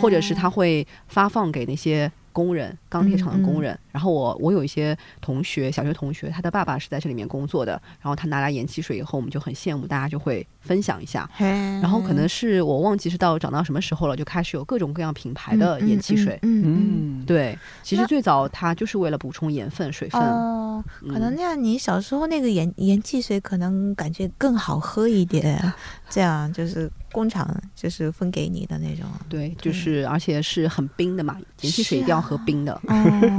或者是他会发放给那些。工人，钢铁厂的工人。然后我，我有一些同学，小学同学，他的爸爸是在这里面工作的。然后他拿来盐汽水以后，我们就很羡慕，大家就会分享一下。然后可能是我忘记是到长到什么时候了，就开始有各种各样品牌的盐汽水。嗯，对。其实最早它就是为了补充盐分、水分。哦，可能那样，你小时候那个盐盐汽水可能感觉更好喝一点。这样就是工厂就是分给你的那种。对，就是而且是很冰的嘛，盐汽水一定要。喝冰的，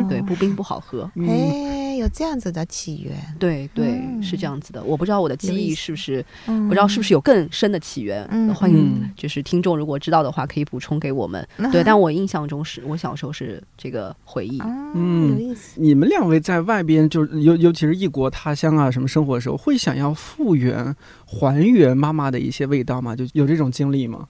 对，不冰不好喝。哎，有这样子的起源，对对，是这样子的。我不知道我的记忆是不是，不知道是不是有更深的起源。欢迎，就是听众如果知道的话，可以补充给我们。对，但我印象中是我小时候是这个回忆。嗯，有意思。你们两位在外边，就是尤尤其是异国他乡啊，什么生活的时候，会想要复原、还原妈妈的一些味道吗？就有这种经历吗？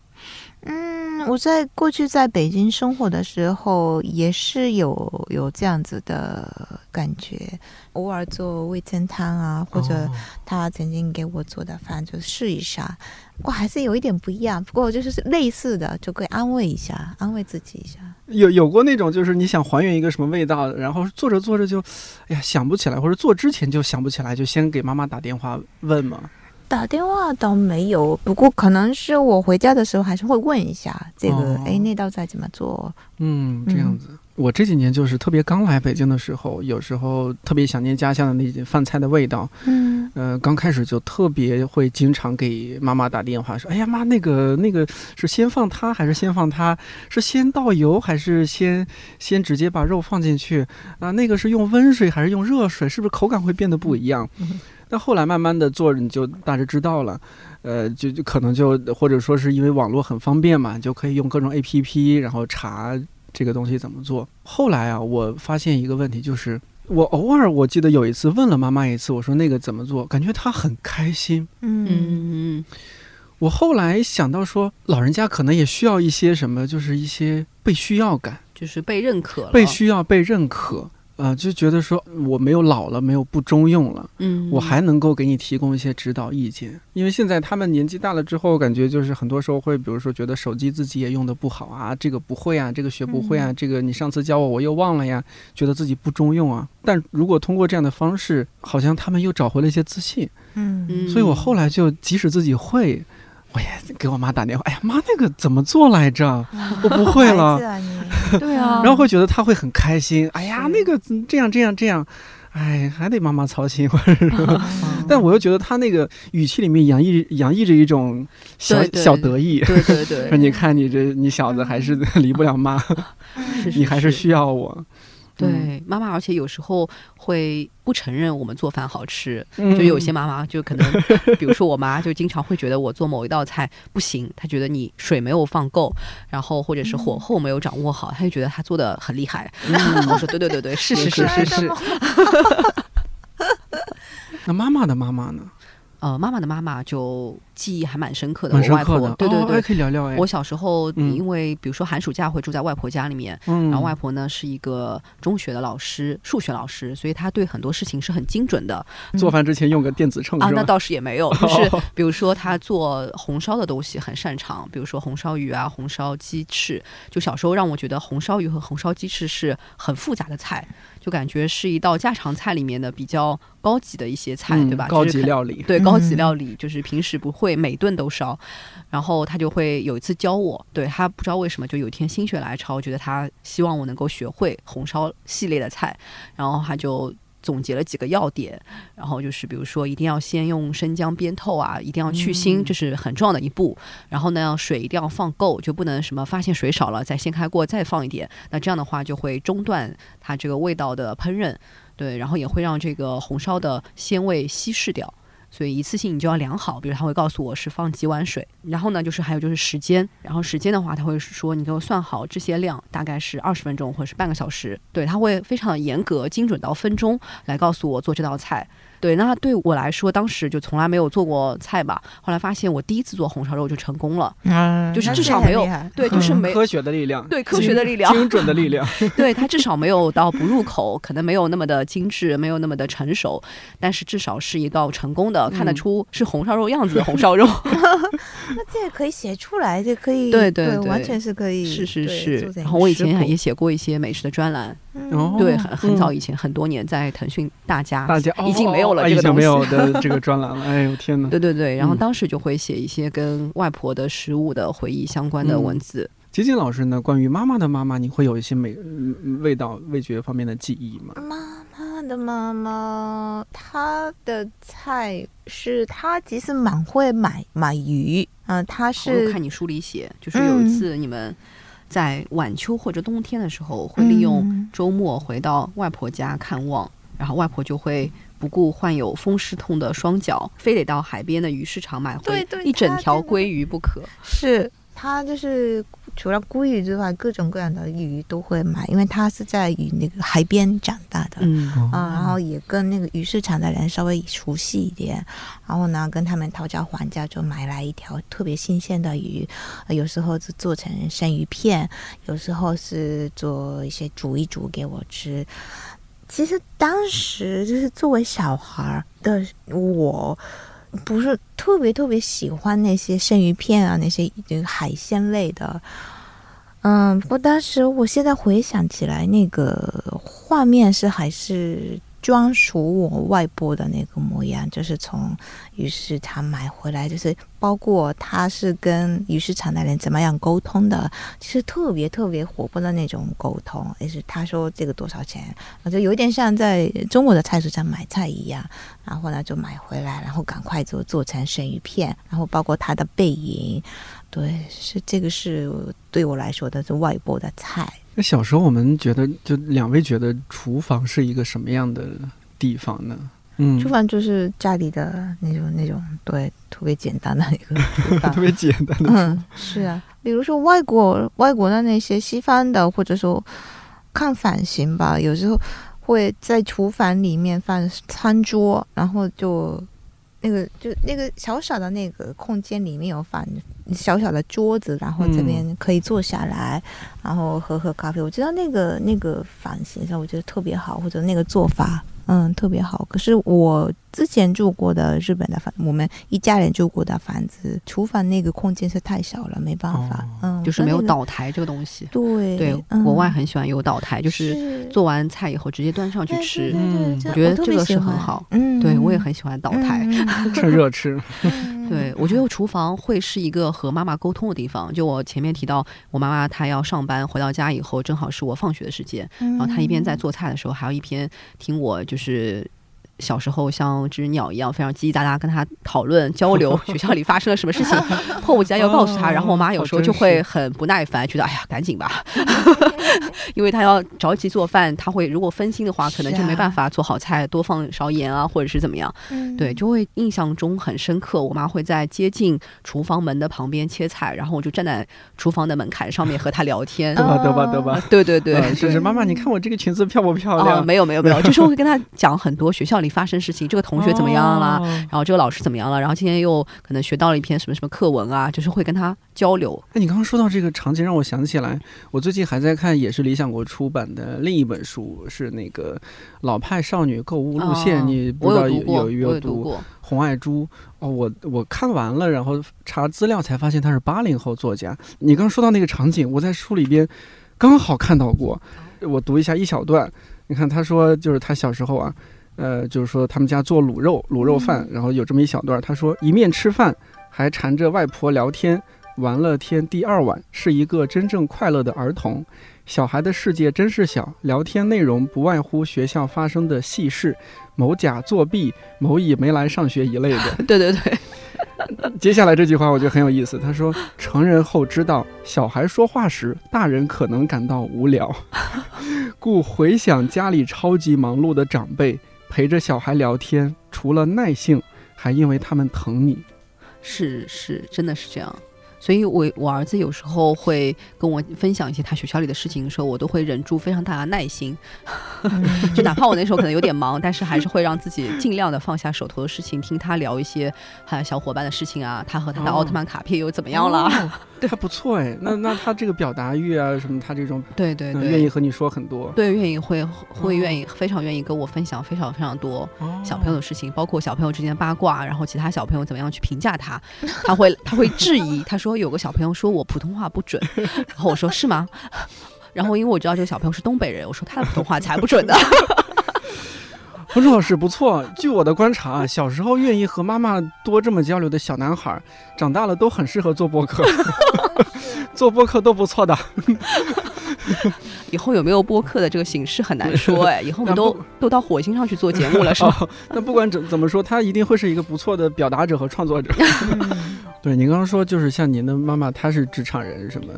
嗯，我在过去在北京生活的时候，也是有有这样子的感觉。偶尔做味噌汤啊，或者他曾经给我做的饭，就试一下。不过还是有一点不一样，不过就是类似的，就可以安慰一下，安慰自己一下。有有过那种，就是你想还原一个什么味道，然后做着做着就，哎呀想不起来，或者做之前就想不起来，就先给妈妈打电话问吗？打电话倒没有，不过可能是我回家的时候还是会问一下这个，哎，那道菜怎么做？嗯，这样子。我这几年就是特别刚来北京的时候，有时候特别想念家乡的那些饭菜的味道。嗯，呃，刚开始就特别会经常给妈妈打电话说：“哎呀妈，那个那个是先放它还是先放它？是先倒油还是先先直接把肉放进去？啊，那个是用温水还是用热水？是不是口感会变得不一样？”但后来慢慢的做，你就大致知道了，呃，就就可能就或者说是因为网络很方便嘛，就可以用各种 A P P，然后查这个东西怎么做。后来啊，我发现一个问题，就是我偶尔我记得有一次问了妈妈一次，我说那个怎么做，感觉她很开心。嗯嗯。我后来想到说，老人家可能也需要一些什么，就是一些被需要感，就是被认可，被需要被认可。啊，就觉得说我没有老了，没有不中用了，嗯，我还能够给你提供一些指导意见。因为现在他们年纪大了之后，感觉就是很多时候会，比如说觉得手机自己也用的不好啊，这个不会啊，这个学不会啊，这个你上次教我我又忘了呀，觉得自己不中用啊。但如果通过这样的方式，好像他们又找回了一些自信，嗯，所以我后来就即使自己会。我也给我妈打电话，哎呀妈，那个怎么做来着？我不会了。对啊，然后会觉得她会很开心。哎呀，那个这样这样这样，哎，还得妈妈操心。但我又觉得她那个语气里面洋溢洋溢着一种小 小得意。对对对，说你看你这你小子还是离不了妈，你还是需要我。对妈妈，而且有时候会不承认我们做饭好吃，就有些妈妈就可能，比如说我妈就经常会觉得我做某一道菜不行，她觉得你水没有放够，然后或者是火候没有掌握好，她就觉得她做的很厉害。我说对对对对，是是是是是。那妈妈的妈妈呢？呃，妈妈的妈妈就记忆还蛮深刻的。我外婆，对对对，可以聊聊哎。我小时候因为比如说寒暑假会住在外婆家里面，然后外婆呢是一个中学的老师，数学老师，所以她对很多事情是很精准的。做饭之前用个电子秤啊？那倒是也没有，就是比如说她做红烧的东西很擅长，比如说红烧鱼啊、红烧鸡翅。就小时候让我觉得红烧鱼和红烧鸡翅是很复杂的菜。就感觉是一道家常菜里面的比较高级的一些菜，对吧？高级料理，对高级料理，就是平时不会每顿都烧。然后他就会有一次教我，对他不知道为什么就有一天心血来潮，觉得他希望我能够学会红烧系列的菜，然后他就总结了几个要点，然后就是比如说一定要先用生姜煸透啊，一定要去腥，这是很重要的一步。然后呢，水一定要放够，就不能什么发现水少了再掀开锅再放一点，那这样的话就会中断它这个味道的烹饪，对，然后也会让这个红烧的鲜味稀释掉。所以一次性你就要量好，比如他会告诉我是放几碗水，然后呢就是还有就是时间，然后时间的话他会说你给我算好这些量大概是二十分钟或者是半个小时，对他会非常严格精准到分钟来告诉我做这道菜。对，那对我来说，当时就从来没有做过菜吧。后来发现，我第一次做红烧肉就成功了，嗯，就是至少没有，对，就是没科学的力量，对科学的力量，精准的力量，对它至少没有到不入口，可能没有那么的精致，没有那么的成熟，但是至少是一道成功的，看得出是红烧肉样子的红烧肉。那这个可以写出来，这可以，对对对，完全是可以，是是是。然后我以前也写过一些美食的专栏。对，很很早以前，很多年在腾讯大家，大家已经没有了这个东西，没有的这个专栏了。哎呦天哪！对对对，然后当时就会写一些跟外婆的食物的回忆相关的文字。吉吉老师呢？关于妈妈的妈妈，你会有一些美味道、味觉方面的记忆吗？妈妈的妈妈，她的菜是她其实蛮会买买鱼，嗯，她是看你书里写，就是有一次你们。在晚秋或者冬天的时候，会利用周末回到外婆家看望，然后外婆就会不顾患有风湿痛的双脚，非得到海边的鱼市场买回一整条鲑鱼不可。是。他就是除了鲑鱼之外，各种各样的鱼都会买，因为他是在与那个海边长大的，嗯啊，然后也跟那个鱼市场的人稍微熟悉一点，然后呢，跟他们讨价还价，就买来一条特别新鲜的鱼，有时候是做成生鱼片，有时候是做一些煮一煮给我吃。其实当时就是作为小孩的我。不是特别特别喜欢那些生鱼片啊，那些海鲜类的。嗯，不过当时我现在回想起来，那个画面是还是。专属我外婆的那个模样，就是从鱼市场买回来，就是包括他是跟鱼市场的人怎么样沟通的，其实特别特别活泼的那种沟通，也是他说这个多少钱，就有点像在中国的菜市场买菜一样，然后呢就买回来，然后赶快就做成生鱼片，然后包括他的背影，对，是这个是对我来说的是外婆的菜。那小时候我们觉得，就两位觉得厨房是一个什么样的地方呢？嗯，厨房就是家里的那种那种，对，特别简单的一个厨房，特别简单的。嗯，是啊，比如说外国外国的那些西方的，或者说看版型吧，有时候会在厨房里面放餐桌，然后就。那个就那个小小的那个空间里面有放小小的桌子，然后这边可以坐下来，然后喝喝咖啡。我知道那个那个房型上，我觉得特别好，或者那个做法。嗯，特别好。可是我之前住过的日本的房，我们一家人住过的房子，厨房那个空间是太小了，没办法。嗯，就是没有岛台这个东西。对对，国外很喜欢有岛台，就是做完菜以后直接端上去吃。嗯，我觉得这个是很好。嗯，对我也很喜欢岛台，趁热吃。对，我觉得厨房会是一个和妈妈沟通的地方。就我前面提到，我妈妈她要上班，回到家以后正好是我放学的时间，然后她一边在做菜的时候，还要一边听我。就是小时候像只鸟一样，非常叽叽喳喳跟他讨论交流 学校里发生了什么事情，迫不及待要告诉他。然后我妈有时候就会很不耐烦，觉得哎呀，赶紧吧。因为他要着急做饭，他会如果分心的话，可能就没办法做好菜，多放勺盐啊，或者是怎么样。对，就会印象中很深刻。我妈会在接近厨房门的旁边切菜，然后我就站在厨房的门槛上面和她聊天。对吧，对吧，对吧。对对对，就是。妈妈，你看我这个裙子漂不漂亮？没有没有没有，就是会跟她讲很多学校里发生事情，这个同学怎么样啦，然后这个老师怎么样了，然后今天又可能学到了一篇什么什么课文啊，就是会跟他交流。哎，你刚刚说到这个场景，让我想起来，我最近还在看，也是理想。国出版的另一本书是那个《老派少女购物路线》，你不知道有有有读红爱珠哦，我我看完了，然后查资料才发现他是八零后作家。你刚说到那个场景，我在书里边刚好看到过，我读一下一小段。你看他说，就是他小时候啊，呃，就是说他们家做卤肉卤肉饭，然后有这么一小段，他说一面吃饭还缠着外婆聊天。玩了天第二晚，是一个真正快乐的儿童。小孩的世界真是小，聊天内容不外乎学校发生的细事，某甲作弊，某乙没来上学一类的。对 对对。接下来这句话我觉得很有意思。他说：“成人后知道，小孩说话时，大人可能感到无聊，故回想家里超级忙碌的长辈陪着小孩聊天，除了耐性，还因为他们疼你。是是，真的是这样。”所以，我我儿子有时候会跟我分享一些他学校里的事情的时候，我都会忍住非常大的耐心，就哪怕我那时候可能有点忙，但是还是会让自己尽量的放下手头的事情，听他聊一些他小伙伴的事情啊，他和他的奥特曼卡片又怎么样了。对，还不错哎。那那他这个表达欲啊，什么，他这种对对对，愿意和你说很多，对，愿意会会愿意非常愿意跟我分享非常非常多小朋友的事情，包括小朋友之间的八卦，然后其他小朋友怎么样去评价他，他会他会质疑，他说有个小朋友说我普通话不准，然后我说是吗？然后因为我知道这个小朋友是东北人，我说他的普通话才不准的。冯老师不错，据我的观察，小时候愿意和妈妈多这么交流的小男孩，长大了都很适合做播客，做播客都不错的。以后有没有播客的这个形式很难说哎，以后我们都都到火星上去做节目了是吧？那不管怎怎么说，他一定会是一个不错的表达者和创作者。对，您刚刚说就是像您的妈妈，她是职场人什么？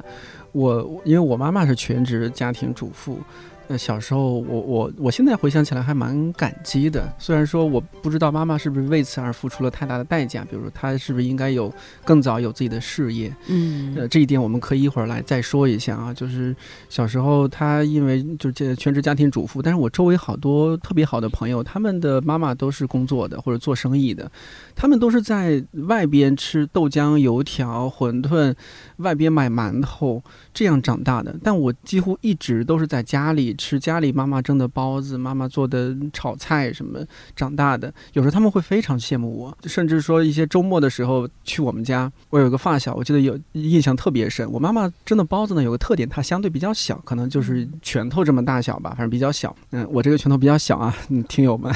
我因为我妈妈是全职家庭主妇。呃，小时候我我我现在回想起来还蛮感激的。虽然说我不知道妈妈是不是为此而付出了太大的代价，比如她是不是应该有更早有自己的事业，嗯，呃，这一点我们可以一会儿来再说一下啊。就是小时候她因为就是全职家庭主妇，但是我周围好多特别好的朋友，他们的妈妈都是工作的或者做生意的，他们都是在外边吃豆浆、油条、馄饨，外边买馒头这样长大的。但我几乎一直都是在家里。吃家里妈妈蒸的包子，妈妈做的炒菜什么长大的，有时候他们会非常羡慕我，甚至说一些周末的时候去我们家，我有个发小，我记得有印象特别深。我妈妈蒸的包子呢，有个特点，它相对比较小，可能就是拳头这么大小吧，反正比较小。嗯，我这个拳头比较小啊，听友们。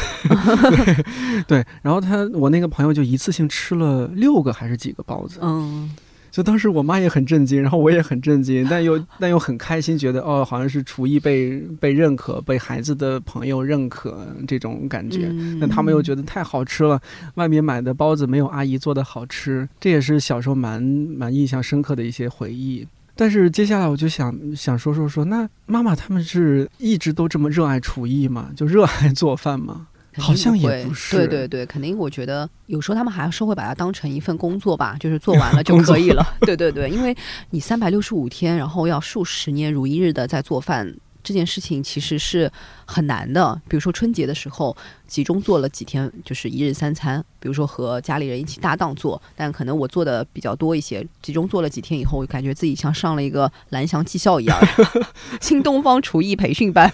对，然后他我那个朋友就一次性吃了六个还是几个包子，嗯。就当时我妈也很震惊，然后我也很震惊，但又但又很开心，觉得哦，好像是厨艺被被认可，被孩子的朋友认可这种感觉。那他们又觉得太好吃了，外面买的包子没有阿姨做的好吃，这也是小时候蛮蛮印象深刻的一些回忆。但是接下来我就想想说说说，那妈妈他们是一直都这么热爱厨艺吗？就热爱做饭吗？好像也不是，对对对，肯定。我觉得有时候他们还是会把它当成一份工作吧，就是做完了就可以了。对对对，因为你三百六十五天，然后要数十年如一日的在做饭。这件事情其实是很难的，比如说春节的时候集中做了几天，就是一日三餐，比如说和家里人一起搭档做，但可能我做的比较多一些，集中做了几天以后，我感觉自己像上了一个蓝翔技校一样，新东方厨艺培训班，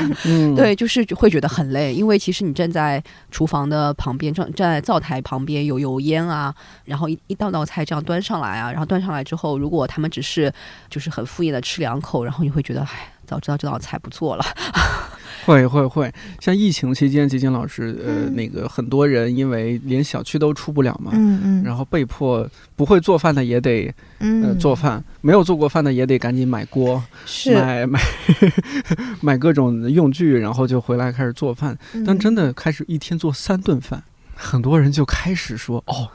对，就是会觉得很累，因为其实你站在厨房的旁边，站站在灶台旁边有油烟啊，然后一一道道菜这样端上来啊，然后端上来之后，如果他们只是就是很敷衍的吃两口，然后你会觉得唉。早知道这道菜不做了，会会会，像疫情期间，吉金老师，呃，那个很多人因为连小区都出不了嘛，嗯嗯，然后被迫不会做饭的也得，嗯，做饭，没有做过饭的也得赶紧买锅，是。买买 买各种用具，然后就回来开始做饭。但真的开始一天做三顿饭，很多人就开始说，哦。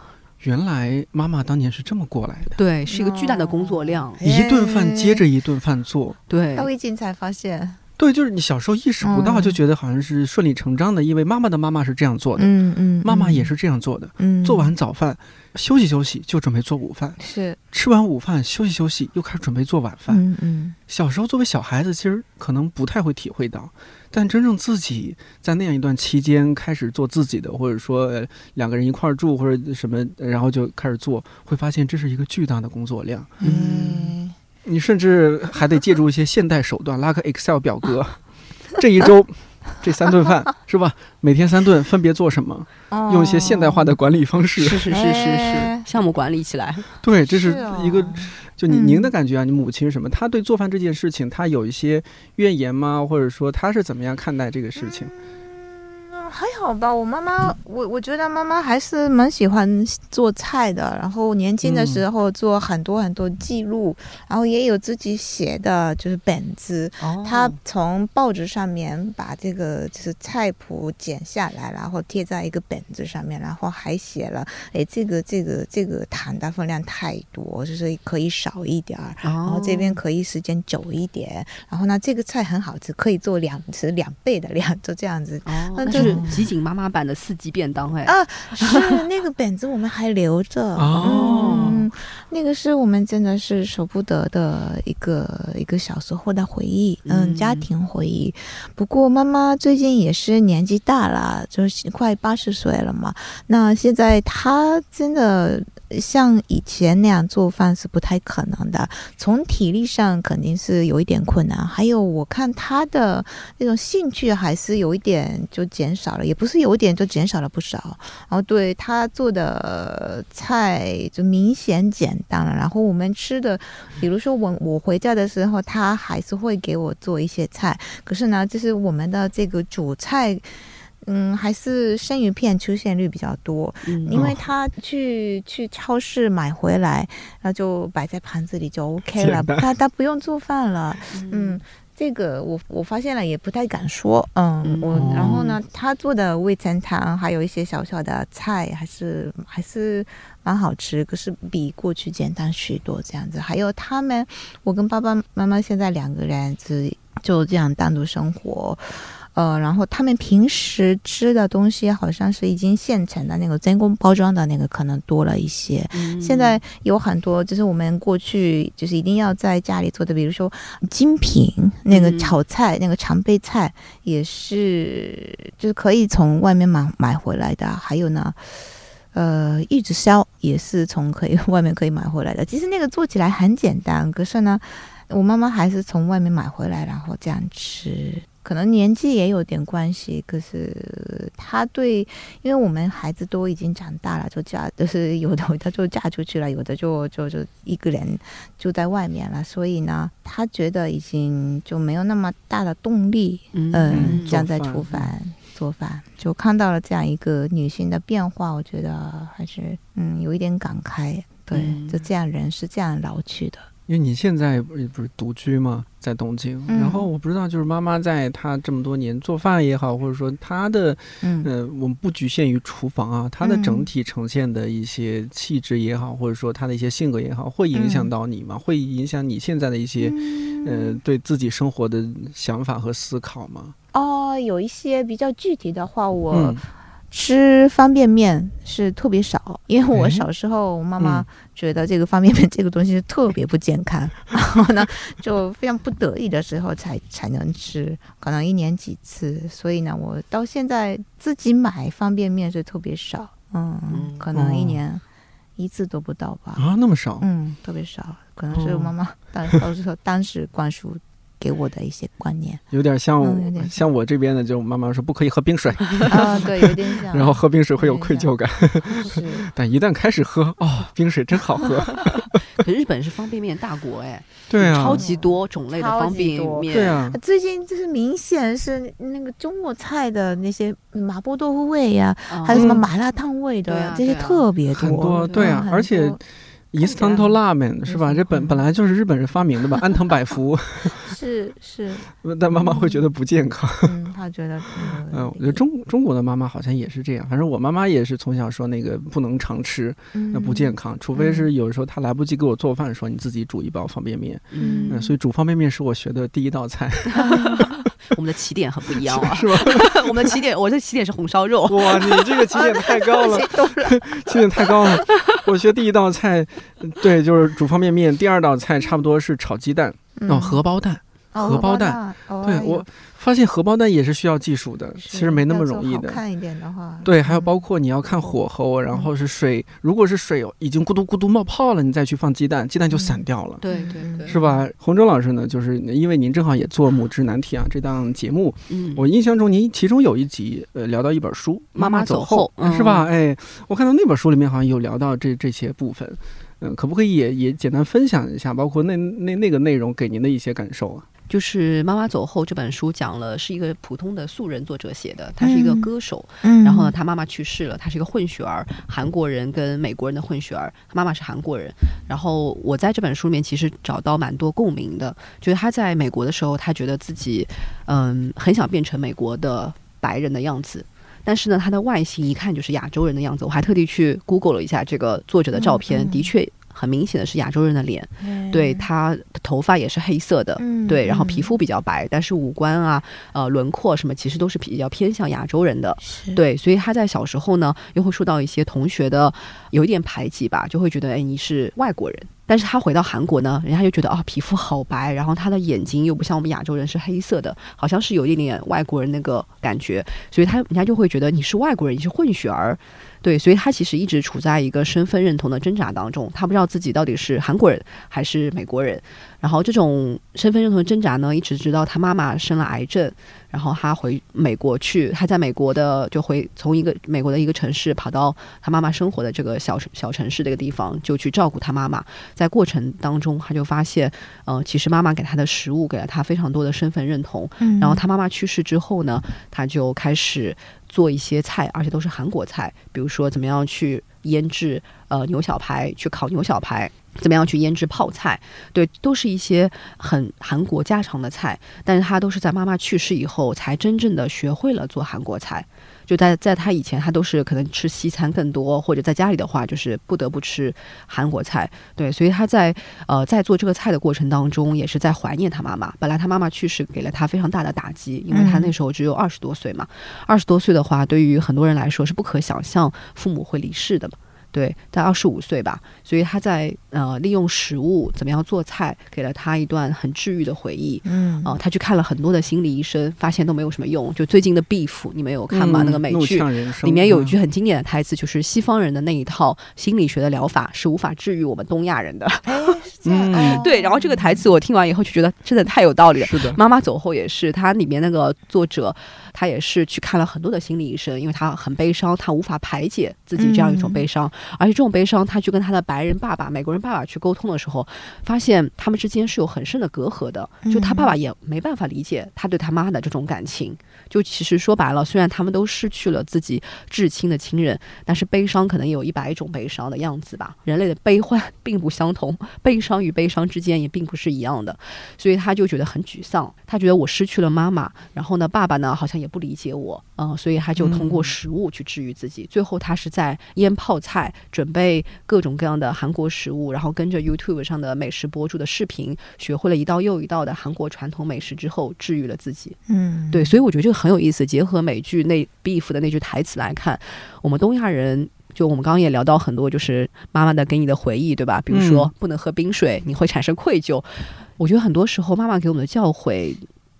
原来妈妈当年是这么过来的，对，是一个巨大的工作量，一顿饭接着一顿饭做，对。到最近才发现，对，就是你小时候意识不到，就觉得好像是顺理成章的，因为妈妈的妈妈是这样做的，嗯嗯，妈妈也是这样做的，嗯，做完早饭休息休息就准备做午饭，是吃完午饭休息休息又开始准备做晚饭，嗯嗯。小时候作为小孩子，其实可能不太会体会到。但真正自己在那样一段期间开始做自己的，或者说两个人一块儿住或者什么，然后就开始做，会发现这是一个巨大的工作量。嗯，你甚至还得借助一些现代手段，拉个 Excel 表格，这一周 这三顿饭是吧？每天三顿分别做什么？用一些现代化的管理方式，是是是是是，项目管理起来。对，这是一个。就您您的感觉啊，你母亲什么？她对做饭这件事情，她有一些怨言吗？或者说她是怎么样看待这个事情？还好吧，我妈妈，我我觉得妈妈还是蛮喜欢做菜的。然后年轻的时候做很多很多记录，然后也有自己写的就是本子。哦。他从报纸上面把这个就是菜谱剪下来，然后贴在一个本子上面，然后还写了，哎，这个这个这个糖的分量太多，就是可以少一点儿。然后这边可以时间久一点。然后呢，这个菜很好吃，可以做两次两倍的量，就这样子。哦。那就是集锦妈妈版的四季便当哎。啊，是那个本子我们还留着。哦。那个是我们真的是舍不得的一个一个小时候的回忆，嗯，家庭回忆。不过妈妈最近也是年纪大了，就是快八十岁了嘛。那现在她真的。像以前那样做饭是不太可能的，从体力上肯定是有一点困难。还有我看他的那种兴趣还是有一点就减少了，也不是有点就减少了不少。然后对他做的菜就明显简单了。然后我们吃的，比如说我我回家的时候，他还是会给我做一些菜。可是呢，就是我们的这个主菜。嗯，还是生鱼片出现率比较多，因为他去去超市买回来，然后就摆在盘子里就 OK 了，他他不用做饭了。嗯，这个我我发现了也不太敢说。嗯，我然后呢，他做的味噌汤还有一些小小的菜，还是还是蛮好吃，可是比过去简单许多。这样子，还有他们，我跟爸爸妈妈现在两个人只就这样单独生活。呃，然后他们平时吃的东西好像是已经现成的那个真空包装的那个可能多了一些。现在有很多就是我们过去就是一定要在家里做的，比如说精品那个炒菜那个常备菜也是就是可以从外面买买回来的。还有呢，呃，玉子烧也是从可以 外面可以买回来的。其实那个做起来很简单，可是呢，我妈妈还是从外面买回来，然后这样吃。可能年纪也有点关系，可是他对，因为我们孩子都已经长大了，就嫁，就是有的他就嫁出去了，有的就就就一个人住在外面了，所以呢，他觉得已经就没有那么大的动力，嗯，这样在厨房做饭，就看到了这样一个女性的变化，我觉得还是嗯有一点感慨，对，就这样人是这样老去的。因为你现在不是不是独居吗？在东京，然后我不知道，就是妈妈在她这么多年做饭也好，或者说她的，嗯，我们不局限于厨房啊，她的整体呈现的一些气质也好，或者说她的一些性格也好，会影响到你吗？会影响你现在的一些，呃，对自己生活的想法和思考吗？哦，有一些比较具体的话，我。吃方便面是特别少，因为我小时候妈妈觉得这个方便面这个东西是特别不健康，然后呢就非常不得已的时候才才能吃，可能一年几次，所以呢我到现在自己买方便面是特别少，嗯，可能一年一次都不到吧。啊，那么少？嗯，特别少，可能是妈妈当 时当时灌输。给我的一些观念，有点像像我这边的，就妈妈说不可以喝冰水啊，对，有点像。然后喝冰水会有愧疚感，但一旦开始喝，哦，冰水真好喝。可日本是方便面大国哎，对啊，超级多种类的方便面，对啊。最近就是明显是那个中国菜的那些麻婆豆腐味呀，还有什么麻辣烫味的，这些特别多，对啊，而且。伊斯坦托拉面是吧？这本本来就是日本人发明的吧？安藤百福是 是，但妈妈会觉得不健康。嗯，她觉得嗯，我觉得中中国的妈妈好像也是这样。反正我妈妈也是从小说那个不能常吃，那不健康。除非是有时候她来不及给我做饭，说你自己煮一包方便面。嗯，所以煮方便面是我学的第一道菜。我们的起点很不一样啊，是吧？我们的起点，我的起点是红烧肉。哇，你这个起点太高了，起点太高了。我学第一道菜，对，就是煮方便面。第二道菜差不多是炒鸡蛋，哦，荷包蛋，荷包蛋，对我。发现荷包蛋也是需要技术的，其实没那么容易的。看一点的话，对，还有包括你要看火候，然后是水，如果是水已经咕嘟咕嘟冒泡了，你再去放鸡蛋，鸡蛋就散掉了。对对对，是吧？洪舟老师呢，就是因为您正好也做母职难题啊这档节目，嗯，我印象中您其中有一集呃聊到一本书《妈妈走后》，是吧？哎，我看到那本书里面好像有聊到这这些部分，嗯，可不可以也也简单分享一下，包括那那那个内容给您的一些感受啊？就是妈妈走后这本书讲了是一个普通的素人作者写的，他是一个歌手，然后呢他妈妈去世了，他是一个混血儿，韩国人跟美国人的混血儿，妈妈是韩国人。然后我在这本书里面其实找到蛮多共鸣的，就是他在美国的时候，他觉得自己嗯很想变成美国的白人的样子。但是呢，他的外形一看就是亚洲人的样子。我还特地去 Google 了一下这个作者的照片，的确很明显的是亚洲人的脸。对他头发也是黑色的，对，然后皮肤比较白，但是五官啊、呃轮廓什么其实都是比较偏向亚洲人的。对，所以他在小时候呢，又会受到一些同学的有一点排挤吧，就会觉得哎你是外国人。但是他回到韩国呢，人家就觉得啊，皮肤好白，然后他的眼睛又不像我们亚洲人是黑色的，好像是有一点点外国人那个感觉，所以他人家就会觉得你是外国人，你是混血儿，对，所以他其实一直处在一个身份认同的挣扎当中，他不知道自己到底是韩国人还是美国人。然后这种身份认同的挣扎呢，一直直到他妈妈生了癌症，然后他回美国去，他在美国的就回从一个美国的一个城市跑到他妈妈生活的这个小小城市这个地方，就去照顾他妈妈。在过程当中，他就发现，呃，其实妈妈给他的食物给了他非常多的身份认同。然后他妈妈去世之后呢，他就开始做一些菜，而且都是韩国菜，比如说怎么样去腌制呃牛小排，去烤牛小排。怎么样去腌制泡菜？对，都是一些很韩国家常的菜，但是他都是在妈妈去世以后才真正的学会了做韩国菜。就在在他以前，他都是可能吃西餐更多，或者在家里的话，就是不得不吃韩国菜。对，所以他在呃在做这个菜的过程当中，也是在怀念他妈妈。本来他妈妈去世给了他非常大的打击，因为他那时候只有二十多岁嘛。二十多岁的话，对于很多人来说是不可想象父母会离世的嘛。对，在二十五岁吧，所以他在呃利用食物怎么样做菜，给了他一段很治愈的回忆。嗯，哦，他去看了很多的心理医生，发现都没有什么用。就最近的《Beef》，你们有看吗？那个美剧里面有一句很经典的台词，就是西方人的那一套心理学的疗法是无法治愈我们东亚人的。嗯，对。然后这个台词我听完以后就觉得真的太有道理了。是的，妈妈走后也是，他里面那个作者。他也是去看了很多的心理医生，因为他很悲伤，他无法排解自己这样一种悲伤，而且这种悲伤，他去跟他的白人爸爸、美国人爸爸去沟通的时候，发现他们之间是有很深的隔阂的，就他爸爸也没办法理解他对他妈的这种感情。就其实说白了，虽然他们都失去了自己至亲的亲人，但是悲伤可能有一百种悲伤的样子吧。人类的悲欢并不相同，悲伤与悲伤之间也并不是一样的，所以他就觉得很沮丧。他觉得我失去了妈妈，然后呢，爸爸呢好像也不理解我，嗯，所以他就通过食物去治愈自己。最后他是在腌泡菜，准备各种各样的韩国食物，然后跟着 YouTube 上的美食博主的视频，学会了一道又一道的韩国传统美食之后，治愈了自己。嗯，对，所以我觉得这个。很有意思，结合美剧那 Beef 的那句台词来看，我们东亚人就我们刚刚也聊到很多，就是妈妈的给你的回忆，对吧？比如说不能喝冰水，你会产生愧疚。我觉得很多时候妈妈给我们的教诲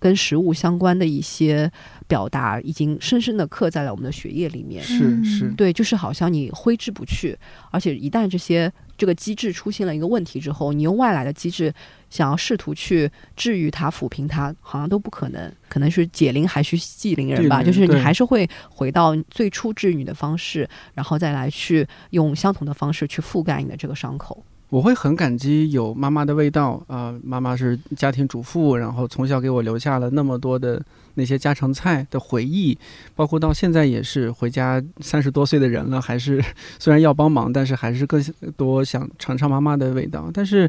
跟食物相关的一些表达，已经深深的刻在了我们的血液里面。是是，对，就是好像你挥之不去，而且一旦这些。这个机制出现了一个问题之后，你用外来的机制想要试图去治愈它、抚平它，好像都不可能。可能是解铃还需系铃人吧，就是你还是会回到最初治愈的方式，然后再来去用相同的方式去覆盖你的这个伤口。我会很感激有妈妈的味道啊，妈妈是家庭主妇，然后从小给我留下了那么多的那些家常菜的回忆，包括到现在也是回家三十多岁的人了，还是虽然要帮忙，但是还是更多想尝尝妈妈的味道。但是，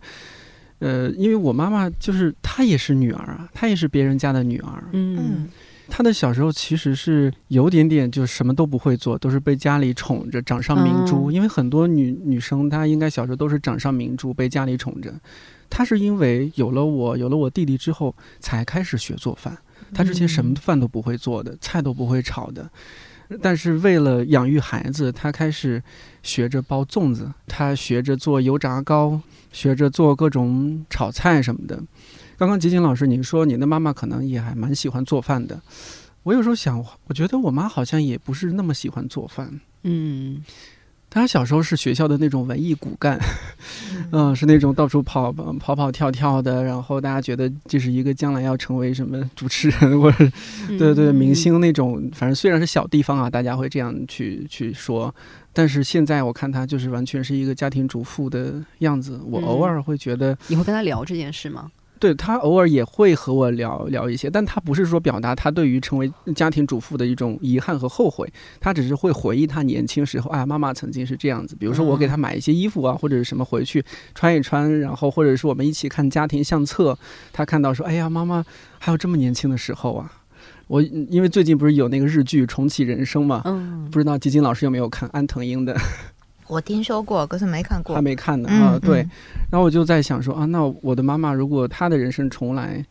呃，因为我妈妈就是她也是女儿啊，她也是别人家的女儿，嗯。他的小时候其实是有点点，就什么都不会做，都是被家里宠着，掌上明珠。因为很多女女生，她应该小时候都是掌上明珠，被家里宠着。她是因为有了我，有了我弟弟之后，才开始学做饭。她之前什么饭都不会做的，菜都不会炒的。但是为了养育孩子，她开始学着包粽子，她学着做油炸糕，学着做各种炒菜什么的。刚刚吉景老师，你说你的妈妈可能也还蛮喜欢做饭的。我有时候想，我觉得我妈好像也不是那么喜欢做饭。嗯，她小时候是学校的那种文艺骨干，嗯，是那种到处跑跑跑跳跳的，然后大家觉得这是一个将来要成为什么主持人或者 对对明星那种。反正虽然是小地方啊，大家会这样去去说，但是现在我看她就是完全是一个家庭主妇的样子。我偶尔会觉得，你会跟她聊这件事吗？对他偶尔也会和我聊聊一些，但他不是说表达他对于成为家庭主妇的一种遗憾和后悔，他只是会回忆他年轻时候，哎，妈妈曾经是这样子。比如说我给他买一些衣服啊，或者是什么回去穿一穿，然后或者是我们一起看家庭相册，他看到说，哎呀，妈妈还有这么年轻的时候啊。我因为最近不是有那个日剧《重启人生》嘛，嗯，不知道基金老师有没有看安藤英的。我听说过，可是没看过，还没看呢啊。对，然后我就在想说啊，那我的妈妈如果她的人生重来，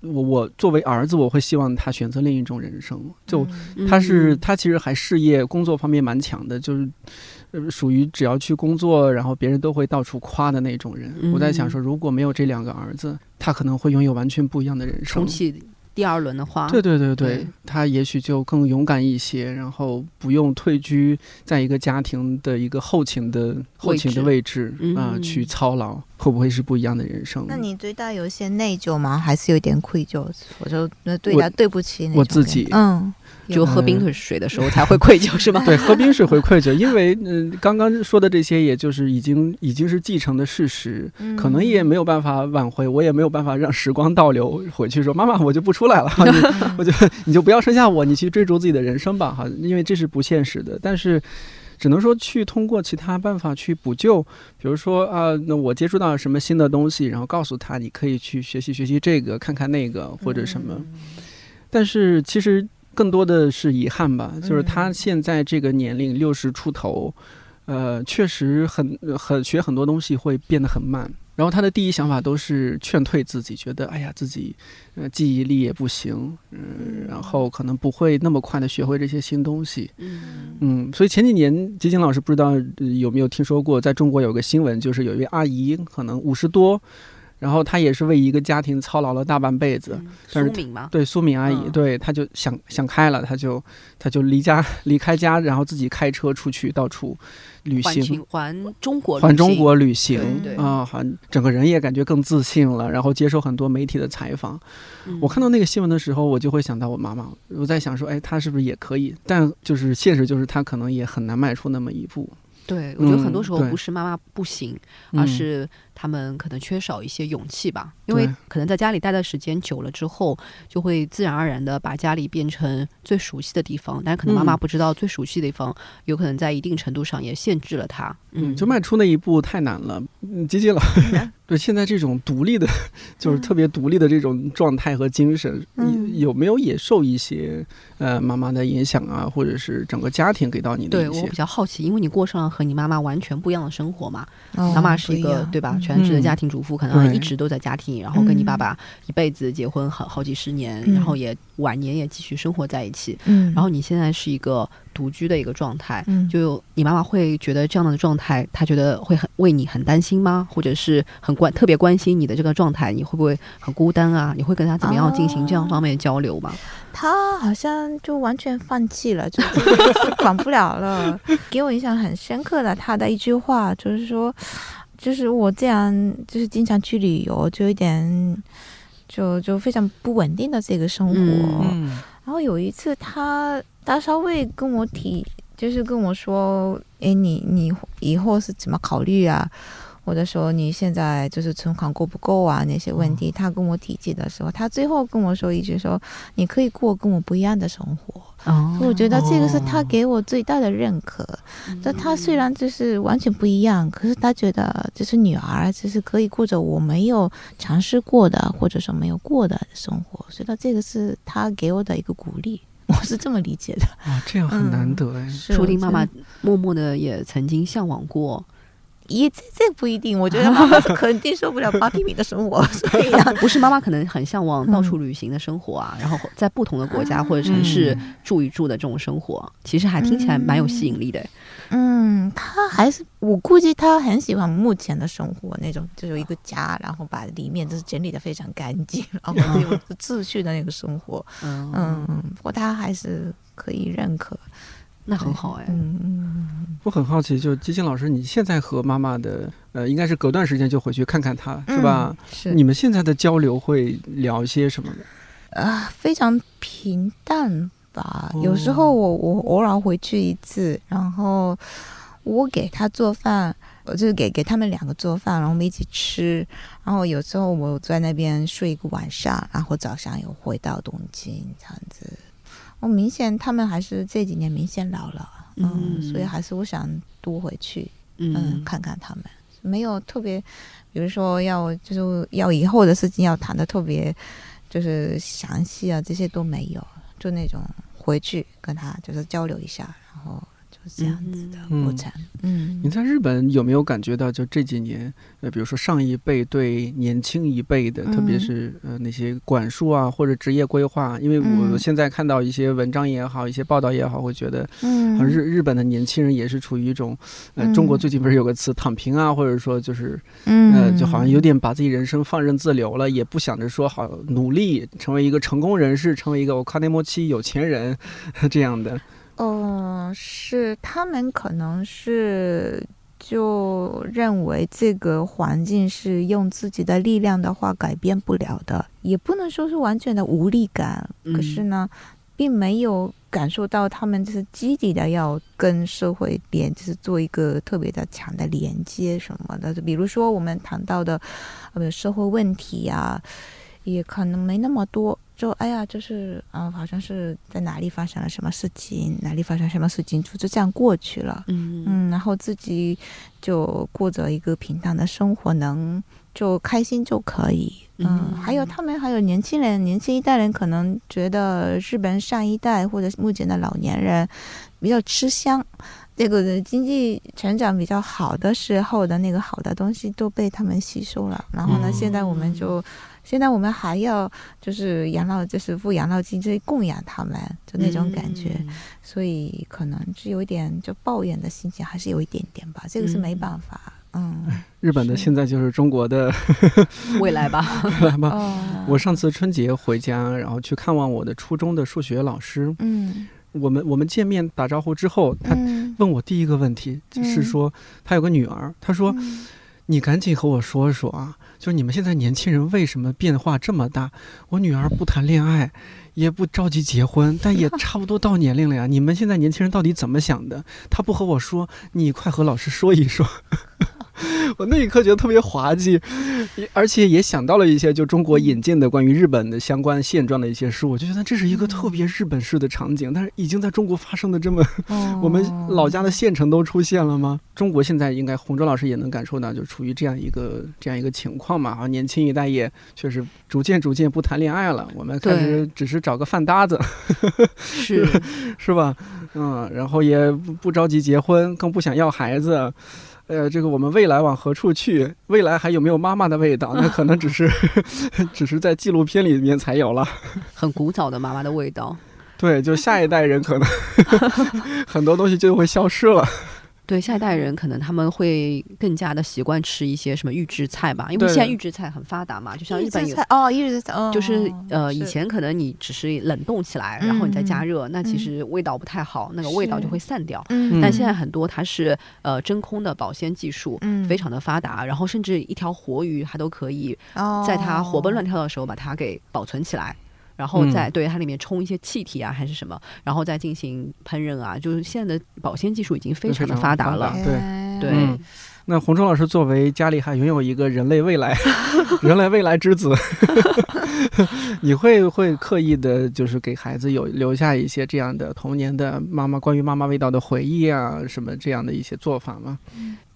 我我作为儿子，我会希望她选择另一种人生。就她是她其实还事业工作方面蛮强的，就是属于只要去工作，然后别人都会到处夸的那种人。我在想说，如果没有这两个儿子，他可能会拥有完全不一样的人生。重启。第二轮的话，对对对对，他也许就更勇敢一些，然后不用退居在一个家庭的一个后勤的后勤的位置啊，去操劳，会不会是不一样的人生？那你对他有些内疚吗？还是有点愧疚？我就那对他对不起我自己，嗯。就喝冰水的时候才会愧疚是吗？对，喝冰水会愧疚，因为嗯，刚刚说的这些，也就是已经已经是继承的事实，可能也没有办法挽回，我也没有办法让时光倒流回去，说妈妈我就不出来了，我就你就不要生下我，你去追逐自己的人生吧，哈，因为这是不现实的。但是只能说去通过其他办法去补救，比如说啊，那我接触到什么新的东西，然后告诉他你可以去学习学习这个，看看那个或者什么。但是其实。更多的是遗憾吧，就是他现在这个年龄六十出头，呃，确实很很学很多东西会变得很慢。然后他的第一想法都是劝退自己，觉得哎呀自己呃记忆力也不行，嗯，然后可能不会那么快的学会这些新东西，嗯嗯。所以前几年，吉金老师不知道有没有听说过，在中国有个新闻，就是有一位阿姨可能五十多。然后她也是为一个家庭操劳了大半辈子，苏敏吗？对，苏敏阿姨，对，她就想想开了，她就她就离家离开家，然后自己开车出去到处旅行，环中国环中国旅行啊，好，整个人也感觉更自信了，然后接受很多媒体的采访。我看到那个新闻的时候，我就会想到我妈妈，我在想说，哎，她是不是也可以？但就是现实就是她可能也很难迈出那么一步。对，我觉得很多时候不是妈妈不行，而是。他们可能缺少一些勇气吧，因为可能在家里待的时间久了之后，就会自然而然的把家里变成最熟悉的地方。但是可能妈妈不知道，最熟悉的地方有可能在一定程度上也限制了他。嗯，就迈出那一步太难了。嗯，吉吉老师，对现在这种独立的，就是特别独立的这种状态和精神，有没有也受一些呃妈妈的影响啊，或者是整个家庭给到你的？对我比较好奇，因为你过上了和你妈妈完全不一样的生活嘛。妈妈是一个对吧？全职的家庭主妇可能一直都在家庭，然后跟你爸爸一辈子结婚好好几十年，然后也晚年也继续生活在一起。嗯，然后你现在是一个独居的一个状态，就你妈妈会觉得这样的状态，她觉得会很为你很担心吗？或者是很关特别关心你的这个状态，你会不会很孤单啊？你会跟她怎么样进行这样方面的交流吗？他好像就完全放弃了，就 管不了了。给我印象很深刻的，他的一句话就是说。就是我这样，就是经常去旅游，就有点，就就非常不稳定的这个生活。嗯。然后有一次，他他稍微跟我提，就是跟我说：“哎，你你以后是怎么考虑啊？”或者说你现在就是存款够不够啊？那些问题，他跟我提及的时候，他最后跟我说一句：“说你可以过跟我不一样的生活。”哦，我觉得这个是他给我最大的认可。那他虽然就是完全不一样，可是他觉得就是女儿就是可以过着我没有尝试过的或者说没有过的生活，所以，他这个是他给我的一个鼓励。我是这么理解的。啊，这样很难得哎。说不定妈妈默默的也曾经向往过。也这这不一定，我觉得妈妈肯定受不了八平米的生活，所以不是妈妈可能很向往到处旅行的生活啊，然后在不同的国家或者城市住一住的这种生活，其实还听起来蛮有吸引力的。嗯，他还是我估计他很喜欢目前的生活那种，就有一个家，然后把里面就是整理的非常干净，然后有秩序的那个生活。嗯嗯，不过他还是可以认可。那很好哎，嗯嗯，我很好奇，就基金老师，你现在和妈妈的，呃，应该是隔段时间就回去看看她，是吧？是。你们现在的交流会聊些什么呢？啊，非常平淡吧。有时候我我偶尔回去一次，然后我给她做饭，我就是给给他们两个做饭，然后我们一起吃。然后有时候我在那边睡一个晚上，然后早上又回到东京这样子。我明显他们还是这几年明显老了，嗯，所以还是我想多回去，嗯，看看他们。没有特别，比如说要就是要以后的事情要谈的特别就是详细啊，这些都没有，就那种回去跟他就是交流一下，然后。这样子的国产，嗯，你在日本有没有感觉到，就这几年，呃，比如说上一辈对年轻一辈的，特别是呃那些管束啊，或者职业规划？因为我现在看到一些文章也好，一些报道也好，会觉得，嗯，日日本的年轻人也是处于一种，呃，中国最近不是有个词“躺平”啊，或者说就是，呃，就好像有点把自己人生放任自流了，也不想着说好努力成为一个成功人士，成为一个我卡内莫期有钱人 这样的。嗯，是他们可能是就认为这个环境是用自己的力量的话改变不了的，也不能说是完全的无力感。可是呢，并没有感受到他们就是积极的要跟社会连，就是做一个特别的强的连接什么的。就比如说我们谈到的呃社会问题呀，也可能没那么多。就哎呀，就是嗯，好像是在哪里发生了什么事情，哪里发生什么事情，就就这样过去了。嗯嗯，然后自己就过着一个平淡的生活，能就开心就可以。嗯，还有他们还有年轻人，年轻一代人可能觉得日本上一代或者目前的老年人比较吃香，这个经济成长比较好的时候的那个好的东西都被他们吸收了。然后呢，现在我们就。现在我们还要就是养老，就是付养老金，就是供养他们，就那种感觉，所以可能是有一点就抱怨的心情，还是有一点点吧。这个是没办法，嗯。日本的现在就是中国的 未来吧。未来吧。我上次春节回家，然后去看望我的初中的数学老师。嗯。我们我们见面打招呼之后，他问我第一个问题是说，他有个女儿，他说：“你赶紧和我说说啊。”就你们现在年轻人为什么变化这么大？我女儿不谈恋爱，也不着急结婚，但也 差不多到年龄了呀。你们现在年轻人到底怎么想的？他不和我说，你快和老师说一说。我那一刻觉得特别滑稽，而且也想到了一些就中国引进的关于日本的相关现状的一些书，我就觉得这是一个特别日本式的场景，但是已经在中国发生的这么，我们老家的县城都出现了吗？中国现在应该洪忠老师也能感受到，就处于这样一个这样一个情况嘛，啊，年轻一代也确实逐渐逐渐不谈恋爱了，我们开始只是找个饭搭子，是 是吧？嗯，然后也不着急结婚，更不想要孩子。呃，这个我们未来往何处去？未来还有没有妈妈的味道？那可能只是，只是在纪录片里面才有了，很古早的妈妈的味道。对，就下一代人可能很多东西就会消失了。对下一代人，可能他们会更加的习惯吃一些什么预制菜吧，因为现在预制菜很发达嘛，就像日本有哦预制菜，就是呃以前可能你只是冷冻起来，然后你再加热，那其实味道不太好，那个味道就会散掉。但现在很多它是呃真空的保鲜技术，非常的发达，然后甚至一条活鱼它都可以在它活蹦乱跳的时候把它给保存起来。然后再对它里面充一些气体啊，还是什么，然后再进行烹饪啊，就是现在的保鲜技术已经非常的发达了。对对。那洪忠老师作为家里还拥有一个人类未来，人类未来之子，你会会刻意的，就是给孩子有留下一些这样的童年的妈妈关于妈妈味道的回忆啊，什么这样的一些做法吗？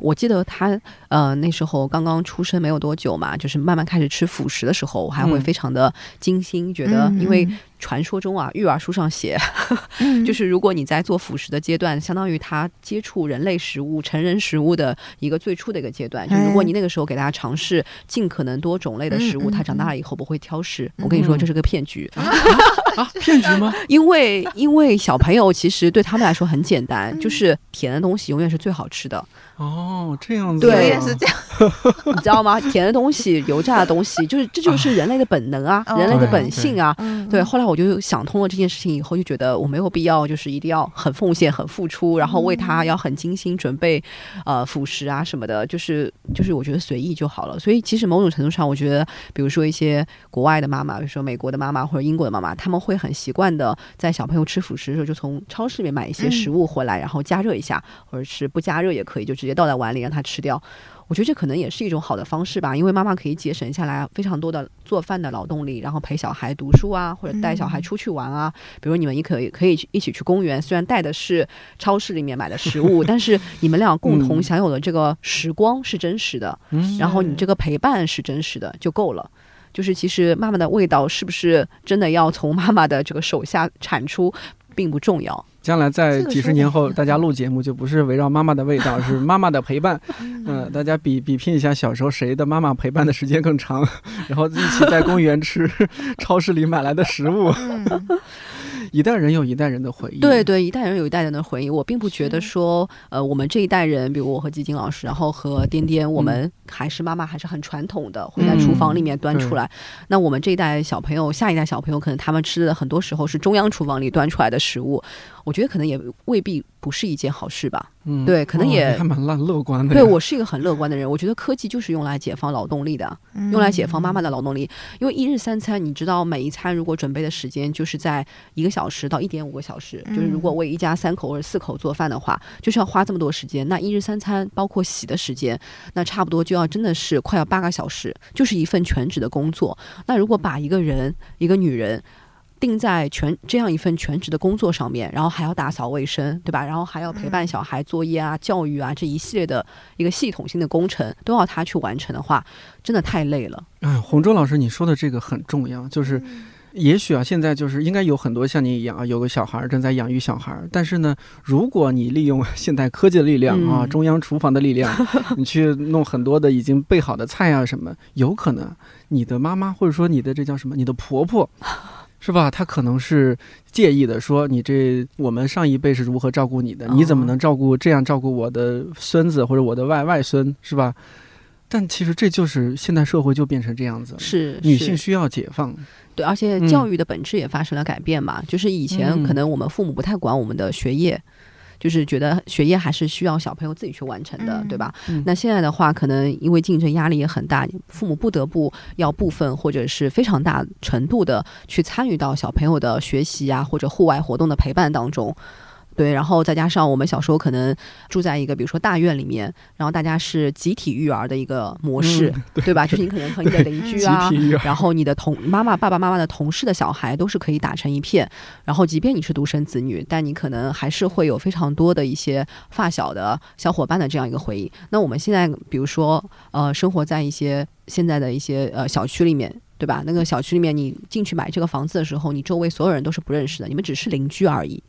我记得他呃那时候刚刚出生没有多久嘛，就是慢慢开始吃辅食的时候，我还会非常的精心，觉得因为传说中啊育儿书上写，就是如果你在做辅食的阶段，相当于他接触人类食物、成人食物的一个最初的一个阶段，就如果你那个时候给他尝试尽可能多种类的食物，他长大了以后不会挑食。我跟你说这是个骗局 啊，骗局吗？因为因为小朋友其实对他们来说很简单，就是甜的东西永远是最好吃的。哦，这样子，对，是这样。你知道吗？甜的东西、油炸的东西，就是这就是人类的本能啊，人类的本性啊。对，后来我就想通了这件事情以后，就觉得我没有必要就是一定要很奉献、很付出，然后为他要很精心准备呃辅食啊什么的，就是就是我觉得随意就好了。所以其实某种程度上，我觉得比如说一些国外的妈妈，比如说美国的妈妈或者英国的妈妈，他们会很习惯的在小朋友吃辅食的时候，就从超市里面买一些食物回来，然后加热一下，或者是不加热也可以，就直接倒在碗里让他吃掉。我觉得这可能也是一种好的方式吧，因为妈妈可以节省下来非常多的做饭的劳动力，然后陪小孩读书啊，或者带小孩出去玩啊。比如你们也可以可以一起去公园，虽然带的是超市里面买的食物，但是你们俩共同享有的这个时光是真实的，然后你这个陪伴是真实的就够了。就是其实妈妈的味道是不是真的要从妈妈的这个手下产出，并不重要。将来在几十年后，大家录节目就不是围绕妈妈的味道，是妈妈的陪伴。嗯，大家比比拼一下小时候谁的妈妈陪伴的时间更长，然后一起在公园吃 超市里买来的食物。一代人有一代人的回忆，对对，一代人有一代人的回忆。我并不觉得说，呃，我们这一代人，比如我和基金老师，然后和颠颠，我们还是妈妈还是很传统的，会在厨房里面端出来。那我们这一代小朋友，下一代小朋友，可能他们吃的很多时候是中央厨房里端出来的食物。我觉得可能也未必不是一件好事吧。嗯，对，可能也还蛮乐乐观的。对我是一个很乐观的人。我觉得科技就是用来解放劳动力的，用来解放妈妈的劳动力。因为一日三餐，你知道，每一餐如果准备的时间就是在一个小时到一点五个小时，就是如果为一家三口或者四口做饭的话，就是要花这么多时间。那一日三餐包括洗的时间，那差不多就要真的是快要八个小时，就是一份全职的工作。那如果把一个人，一个女人。定在全这样一份全职的工作上面，然后还要打扫卫生，对吧？然后还要陪伴小孩作业啊、教育啊这一系列的一个系统性的工程，都要他去完成的话，真的太累了。嗯，洪舟老师，你说的这个很重要，就是也许啊，现在就是应该有很多像你一样啊，有个小孩正在养育小孩，但是呢，如果你利用 现代科技的力量啊，中央厨房的力量，你去弄很多的已经备好的菜啊什么，有可能你的妈妈或者说你的这叫什么，你的婆婆。是吧？他可能是介意的，说你这我们上一辈是如何照顾你的，你怎么能照顾这样照顾我的孙子或者我的外外孙，是吧？但其实这就是现代社会就变成这样子，是女性需要解放，对，而且教育的本质也发生了改变嘛，就是以前可能我们父母不太管我们的学业。就是觉得学业还是需要小朋友自己去完成的，对吧？那现在的话，可能因为竞争压力也很大，父母不得不要部分或者是非常大程度的去参与到小朋友的学习啊或者户外活动的陪伴当中。对，然后再加上我们小时候可能住在一个，比如说大院里面，然后大家是集体育儿的一个模式，对吧？就是你可能和你的邻居啊，然后你的同妈妈、爸爸妈妈的同事的小孩都是可以打成一片。然后，即便你是独生子女，但你可能还是会有非常多的一些发小的小伙伴的这样一个回忆。那我们现在，比如说，呃，生活在一些现在的一些呃小区里面，对吧？那个小区里面，你进去买这个房子的时候，你周围所有人都是不认识的，你们只是邻居而已。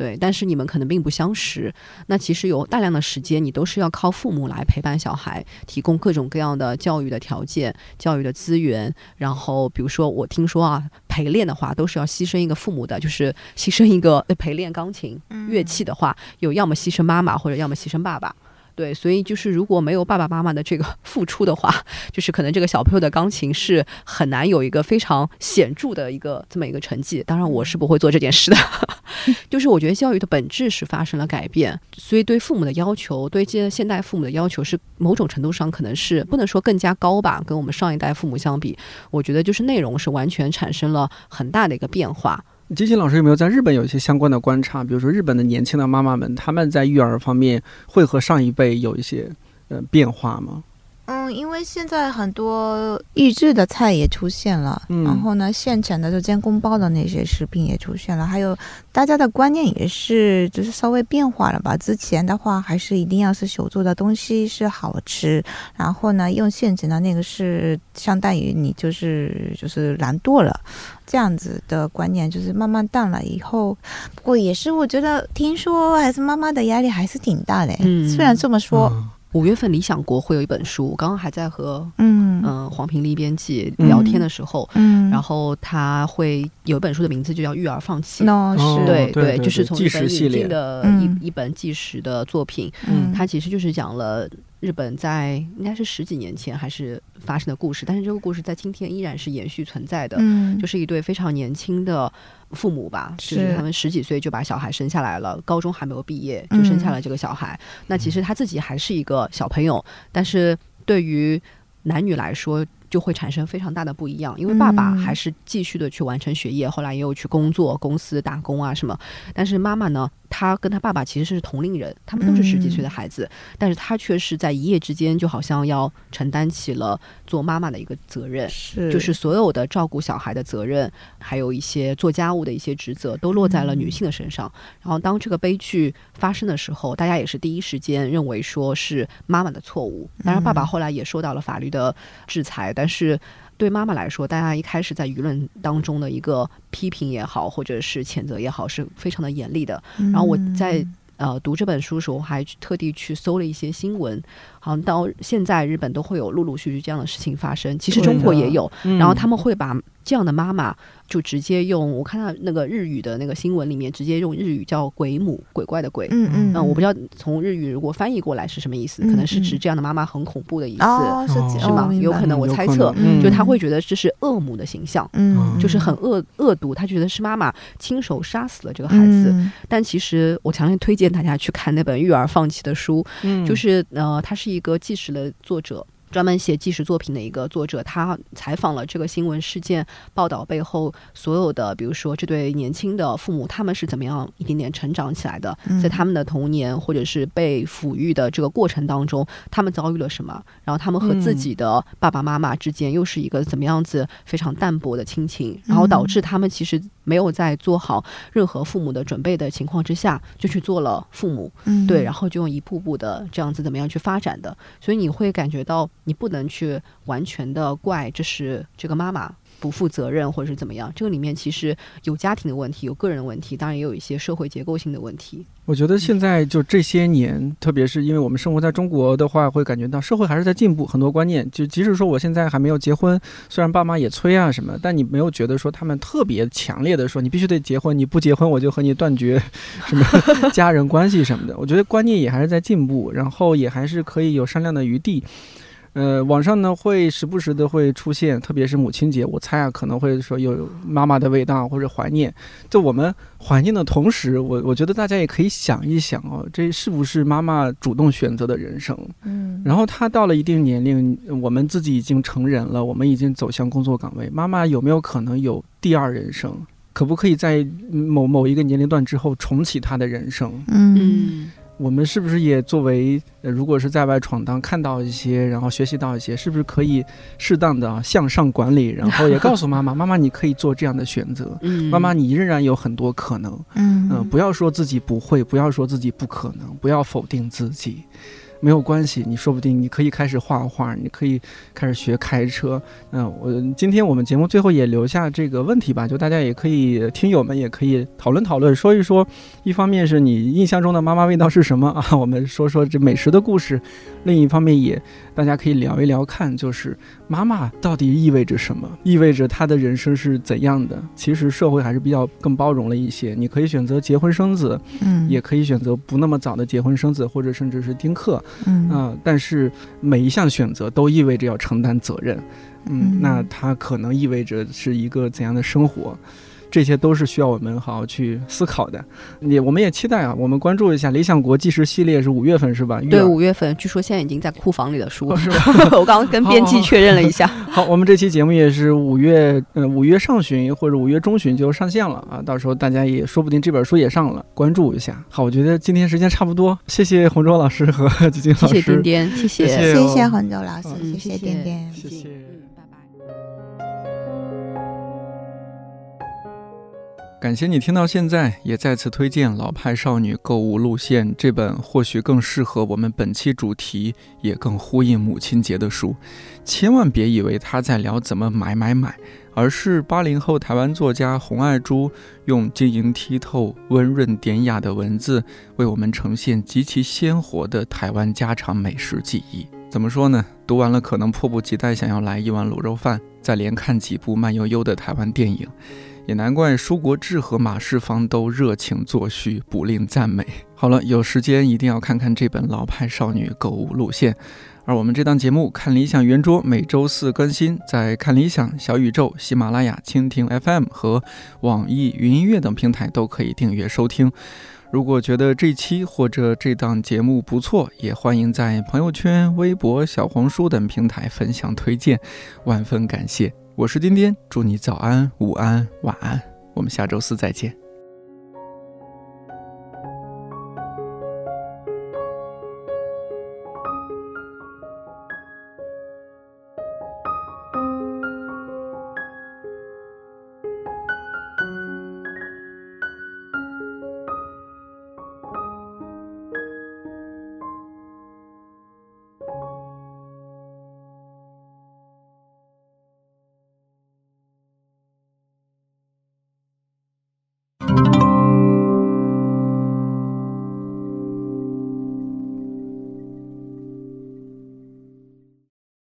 对，但是你们可能并不相识。那其实有大量的时间，你都是要靠父母来陪伴小孩，提供各种各样的教育的条件、教育的资源。然后，比如说我听说啊，陪练的话都是要牺牲一个父母的，就是牺牲一个陪练钢琴乐器的话，有要么牺牲妈妈，或者要么牺牲爸爸。对，所以就是如果没有爸爸妈妈的这个 付出的话，就是可能这个小朋友的钢琴是很难有一个非常显著的一个这么一个成绩。当然，我是不会做这件事的。就是我觉得教育的本质是发生了改变，所以对父母的要求，对这些现代父母的要求是某种程度上可能是不能说更加高吧，跟我们上一代父母相比，我觉得就是内容是完全产生了很大的一个变化。金星老师有没有在日本有一些相关的观察？比如说日本的年轻的妈妈们，他们在育儿方面会和上一辈有一些呃变化吗？嗯，因为现在很多预制的菜也出现了，然后呢，现成的就煎宫包的那些食品也出现了，还有大家的观念也是就是稍微变化了吧。之前的话还是一定要是手做的东西是好吃，然后呢，用现成的那个是相当于你就是就是懒惰了，这样子的观念就是慢慢淡了以后。不过也是我觉得听说还是妈妈的压力还是挺大的，虽然这么说。五月份，理想国会有一本书，我刚刚还在和嗯。嗯黄平丽编辑聊天的时候，嗯，然后他会有一本书的名字就叫《育儿放弃》，是。对对，就是从日本引进的一一本纪实的作品，嗯，它其实就是讲了日本在应该是十几年前还是发生的故事，但是这个故事在今天依然是延续存在的。嗯，就是一对非常年轻的父母吧，就是他们十几岁就把小孩生下来了，高中还没有毕业就生下了这个小孩。那其实他自己还是一个小朋友，但是对于男女来说。就会产生非常大的不一样，因为爸爸还是继续的去完成学业，后来也有去工作、公司打工啊什么，但是妈妈呢？他跟他爸爸其实是同龄人，他们都是十几岁的孩子，但是他却是在一夜之间就好像要承担起了做妈妈的一个责任，是就是所有的照顾小孩的责任，还有一些做家务的一些职责都落在了女性的身上。然后当这个悲剧发生的时候，大家也是第一时间认为说是妈妈的错误。当然，爸爸后来也受到了法律的制裁，但是。对妈妈来说，大家一开始在舆论当中的一个批评也好，或者是谴责也好，是非常的严厉的。然后我在呃读这本书的时候，还特地去搜了一些新闻，好像到现在日本都会有陆陆续续这样的事情发生。其实中国也有，然后他们会把这样的妈妈。就直接用我看到那个日语的那个新闻里面，直接用日语叫“鬼母”，鬼怪的鬼。嗯嗯。嗯，我不知道从日语如果翻译过来是什么意思，可能是指这样的妈妈很恐怖的意思，是吗？有可能我猜测，就他会觉得这是恶母的形象，嗯，就是很恶恶毒，他觉得是妈妈亲手杀死了这个孩子。但其实我强烈推荐大家去看那本《育儿放弃》的书，就是呃，他是一个纪实的作者。专门写纪实作品的一个作者，他采访了这个新闻事件报道背后所有的，比如说这对年轻的父母，他们是怎么样一点点成长起来的，在他们的童年或者是被抚育的这个过程当中，他们遭遇了什么？然后他们和自己的爸爸妈妈之间又是一个怎么样子非常淡薄的亲情？然后导致他们其实没有在做好任何父母的准备的情况之下，就去做了父母，对，然后就用一步步的这样子怎么样去发展的？所以你会感觉到。你不能去完全的怪这是这个妈妈不负责任或者是怎么样，这个里面其实有家庭的问题，有个人的问题，当然也有一些社会结构性的问题。我觉得现在就这些年，特别是因为我们生活在中国的话，会感觉到社会还是在进步，很多观念。就即使说我现在还没有结婚，虽然爸妈也催啊什么，但你没有觉得说他们特别强烈的说你必须得结婚，你不结婚我就和你断绝什么 家人关系什么的。我觉得观念也还是在进步，然后也还是可以有商量的余地。呃，网上呢会时不时的会出现，特别是母亲节，我猜啊可能会说有妈妈的味道或者怀念。在我们怀念的同时，我我觉得大家也可以想一想哦，这是不是妈妈主动选择的人生？嗯。然后她到了一定年龄，我们自己已经成人了，我们已经走向工作岗位，妈妈有没有可能有第二人生？可不可以在某某一个年龄段之后重启她的人生？嗯。我们是不是也作为，呃，如果是在外闯荡，看到一些，然后学习到一些，是不是可以适当的向上管理，然后也告诉妈妈，妈妈你可以做这样的选择，妈妈你仍然有很多可能，嗯，不要说自己不会，不要说自己不可能，不要否定自己。没有关系，你说不定你可以开始画画，你可以开始学开车。嗯，我今天我们节目最后也留下这个问题吧，就大家也可以听友们也可以讨论讨论，说一说。一方面是你印象中的妈妈味道是什么啊？我们说说这美食的故事。另一方面也大家可以聊一聊看，就是妈妈到底意味着什么，意味着她的人生是怎样的？其实社会还是比较更包容了一些，你可以选择结婚生子，嗯，也可以选择不那么早的结婚生子，或者甚至是丁克。嗯啊，但是每一项选择都意味着要承担责任，嗯，那它可能意味着是一个怎样的生活？这些都是需要我们好好去思考的。也，我们也期待啊，我们关注一下《理想国纪实系列》是五月份是吧？对，五月份，据说现在已经在库房里的书 是吧？我刚刚跟编辑确认了一下。好，我们这期节目也是五月，呃，五月上旬或者五月中旬就上线了啊，到时候大家也说不定这本书也上了，关注一下。好，我觉得今天时间差不多，谢谢洪州老师和 吉金老师，谢谢点点，谢谢，谢谢洪舟老师，谢谢点点，谢谢。感谢你听到现在，也再次推荐《老派少女购物路线》这本或许更适合我们本期主题，也更呼应母亲节的书。千万别以为他在聊怎么买买买，而是八零后台湾作家洪爱珠用晶莹剔透、温润典雅的文字，为我们呈现极其鲜活的台湾家常美食记忆。怎么说呢？读完了可能迫不及待想要来一碗卤肉饭，再连看几部慢悠悠的台湾电影。也难怪舒国志和马世芳都热情作序，不吝赞美。好了，有时间一定要看看这本《老派少女购物路线》。而我们这档节目《看理想圆桌》每周四更新，在看理想、小宇宙、喜马拉雅、蜻蜓 FM 和网易云音乐等平台都可以订阅收听。如果觉得这期或者这档节目不错，也欢迎在朋友圈、微博、小红书等平台分享推荐，万分感谢。我是颠颠，祝你早安、午安、晚安，我们下周四再见。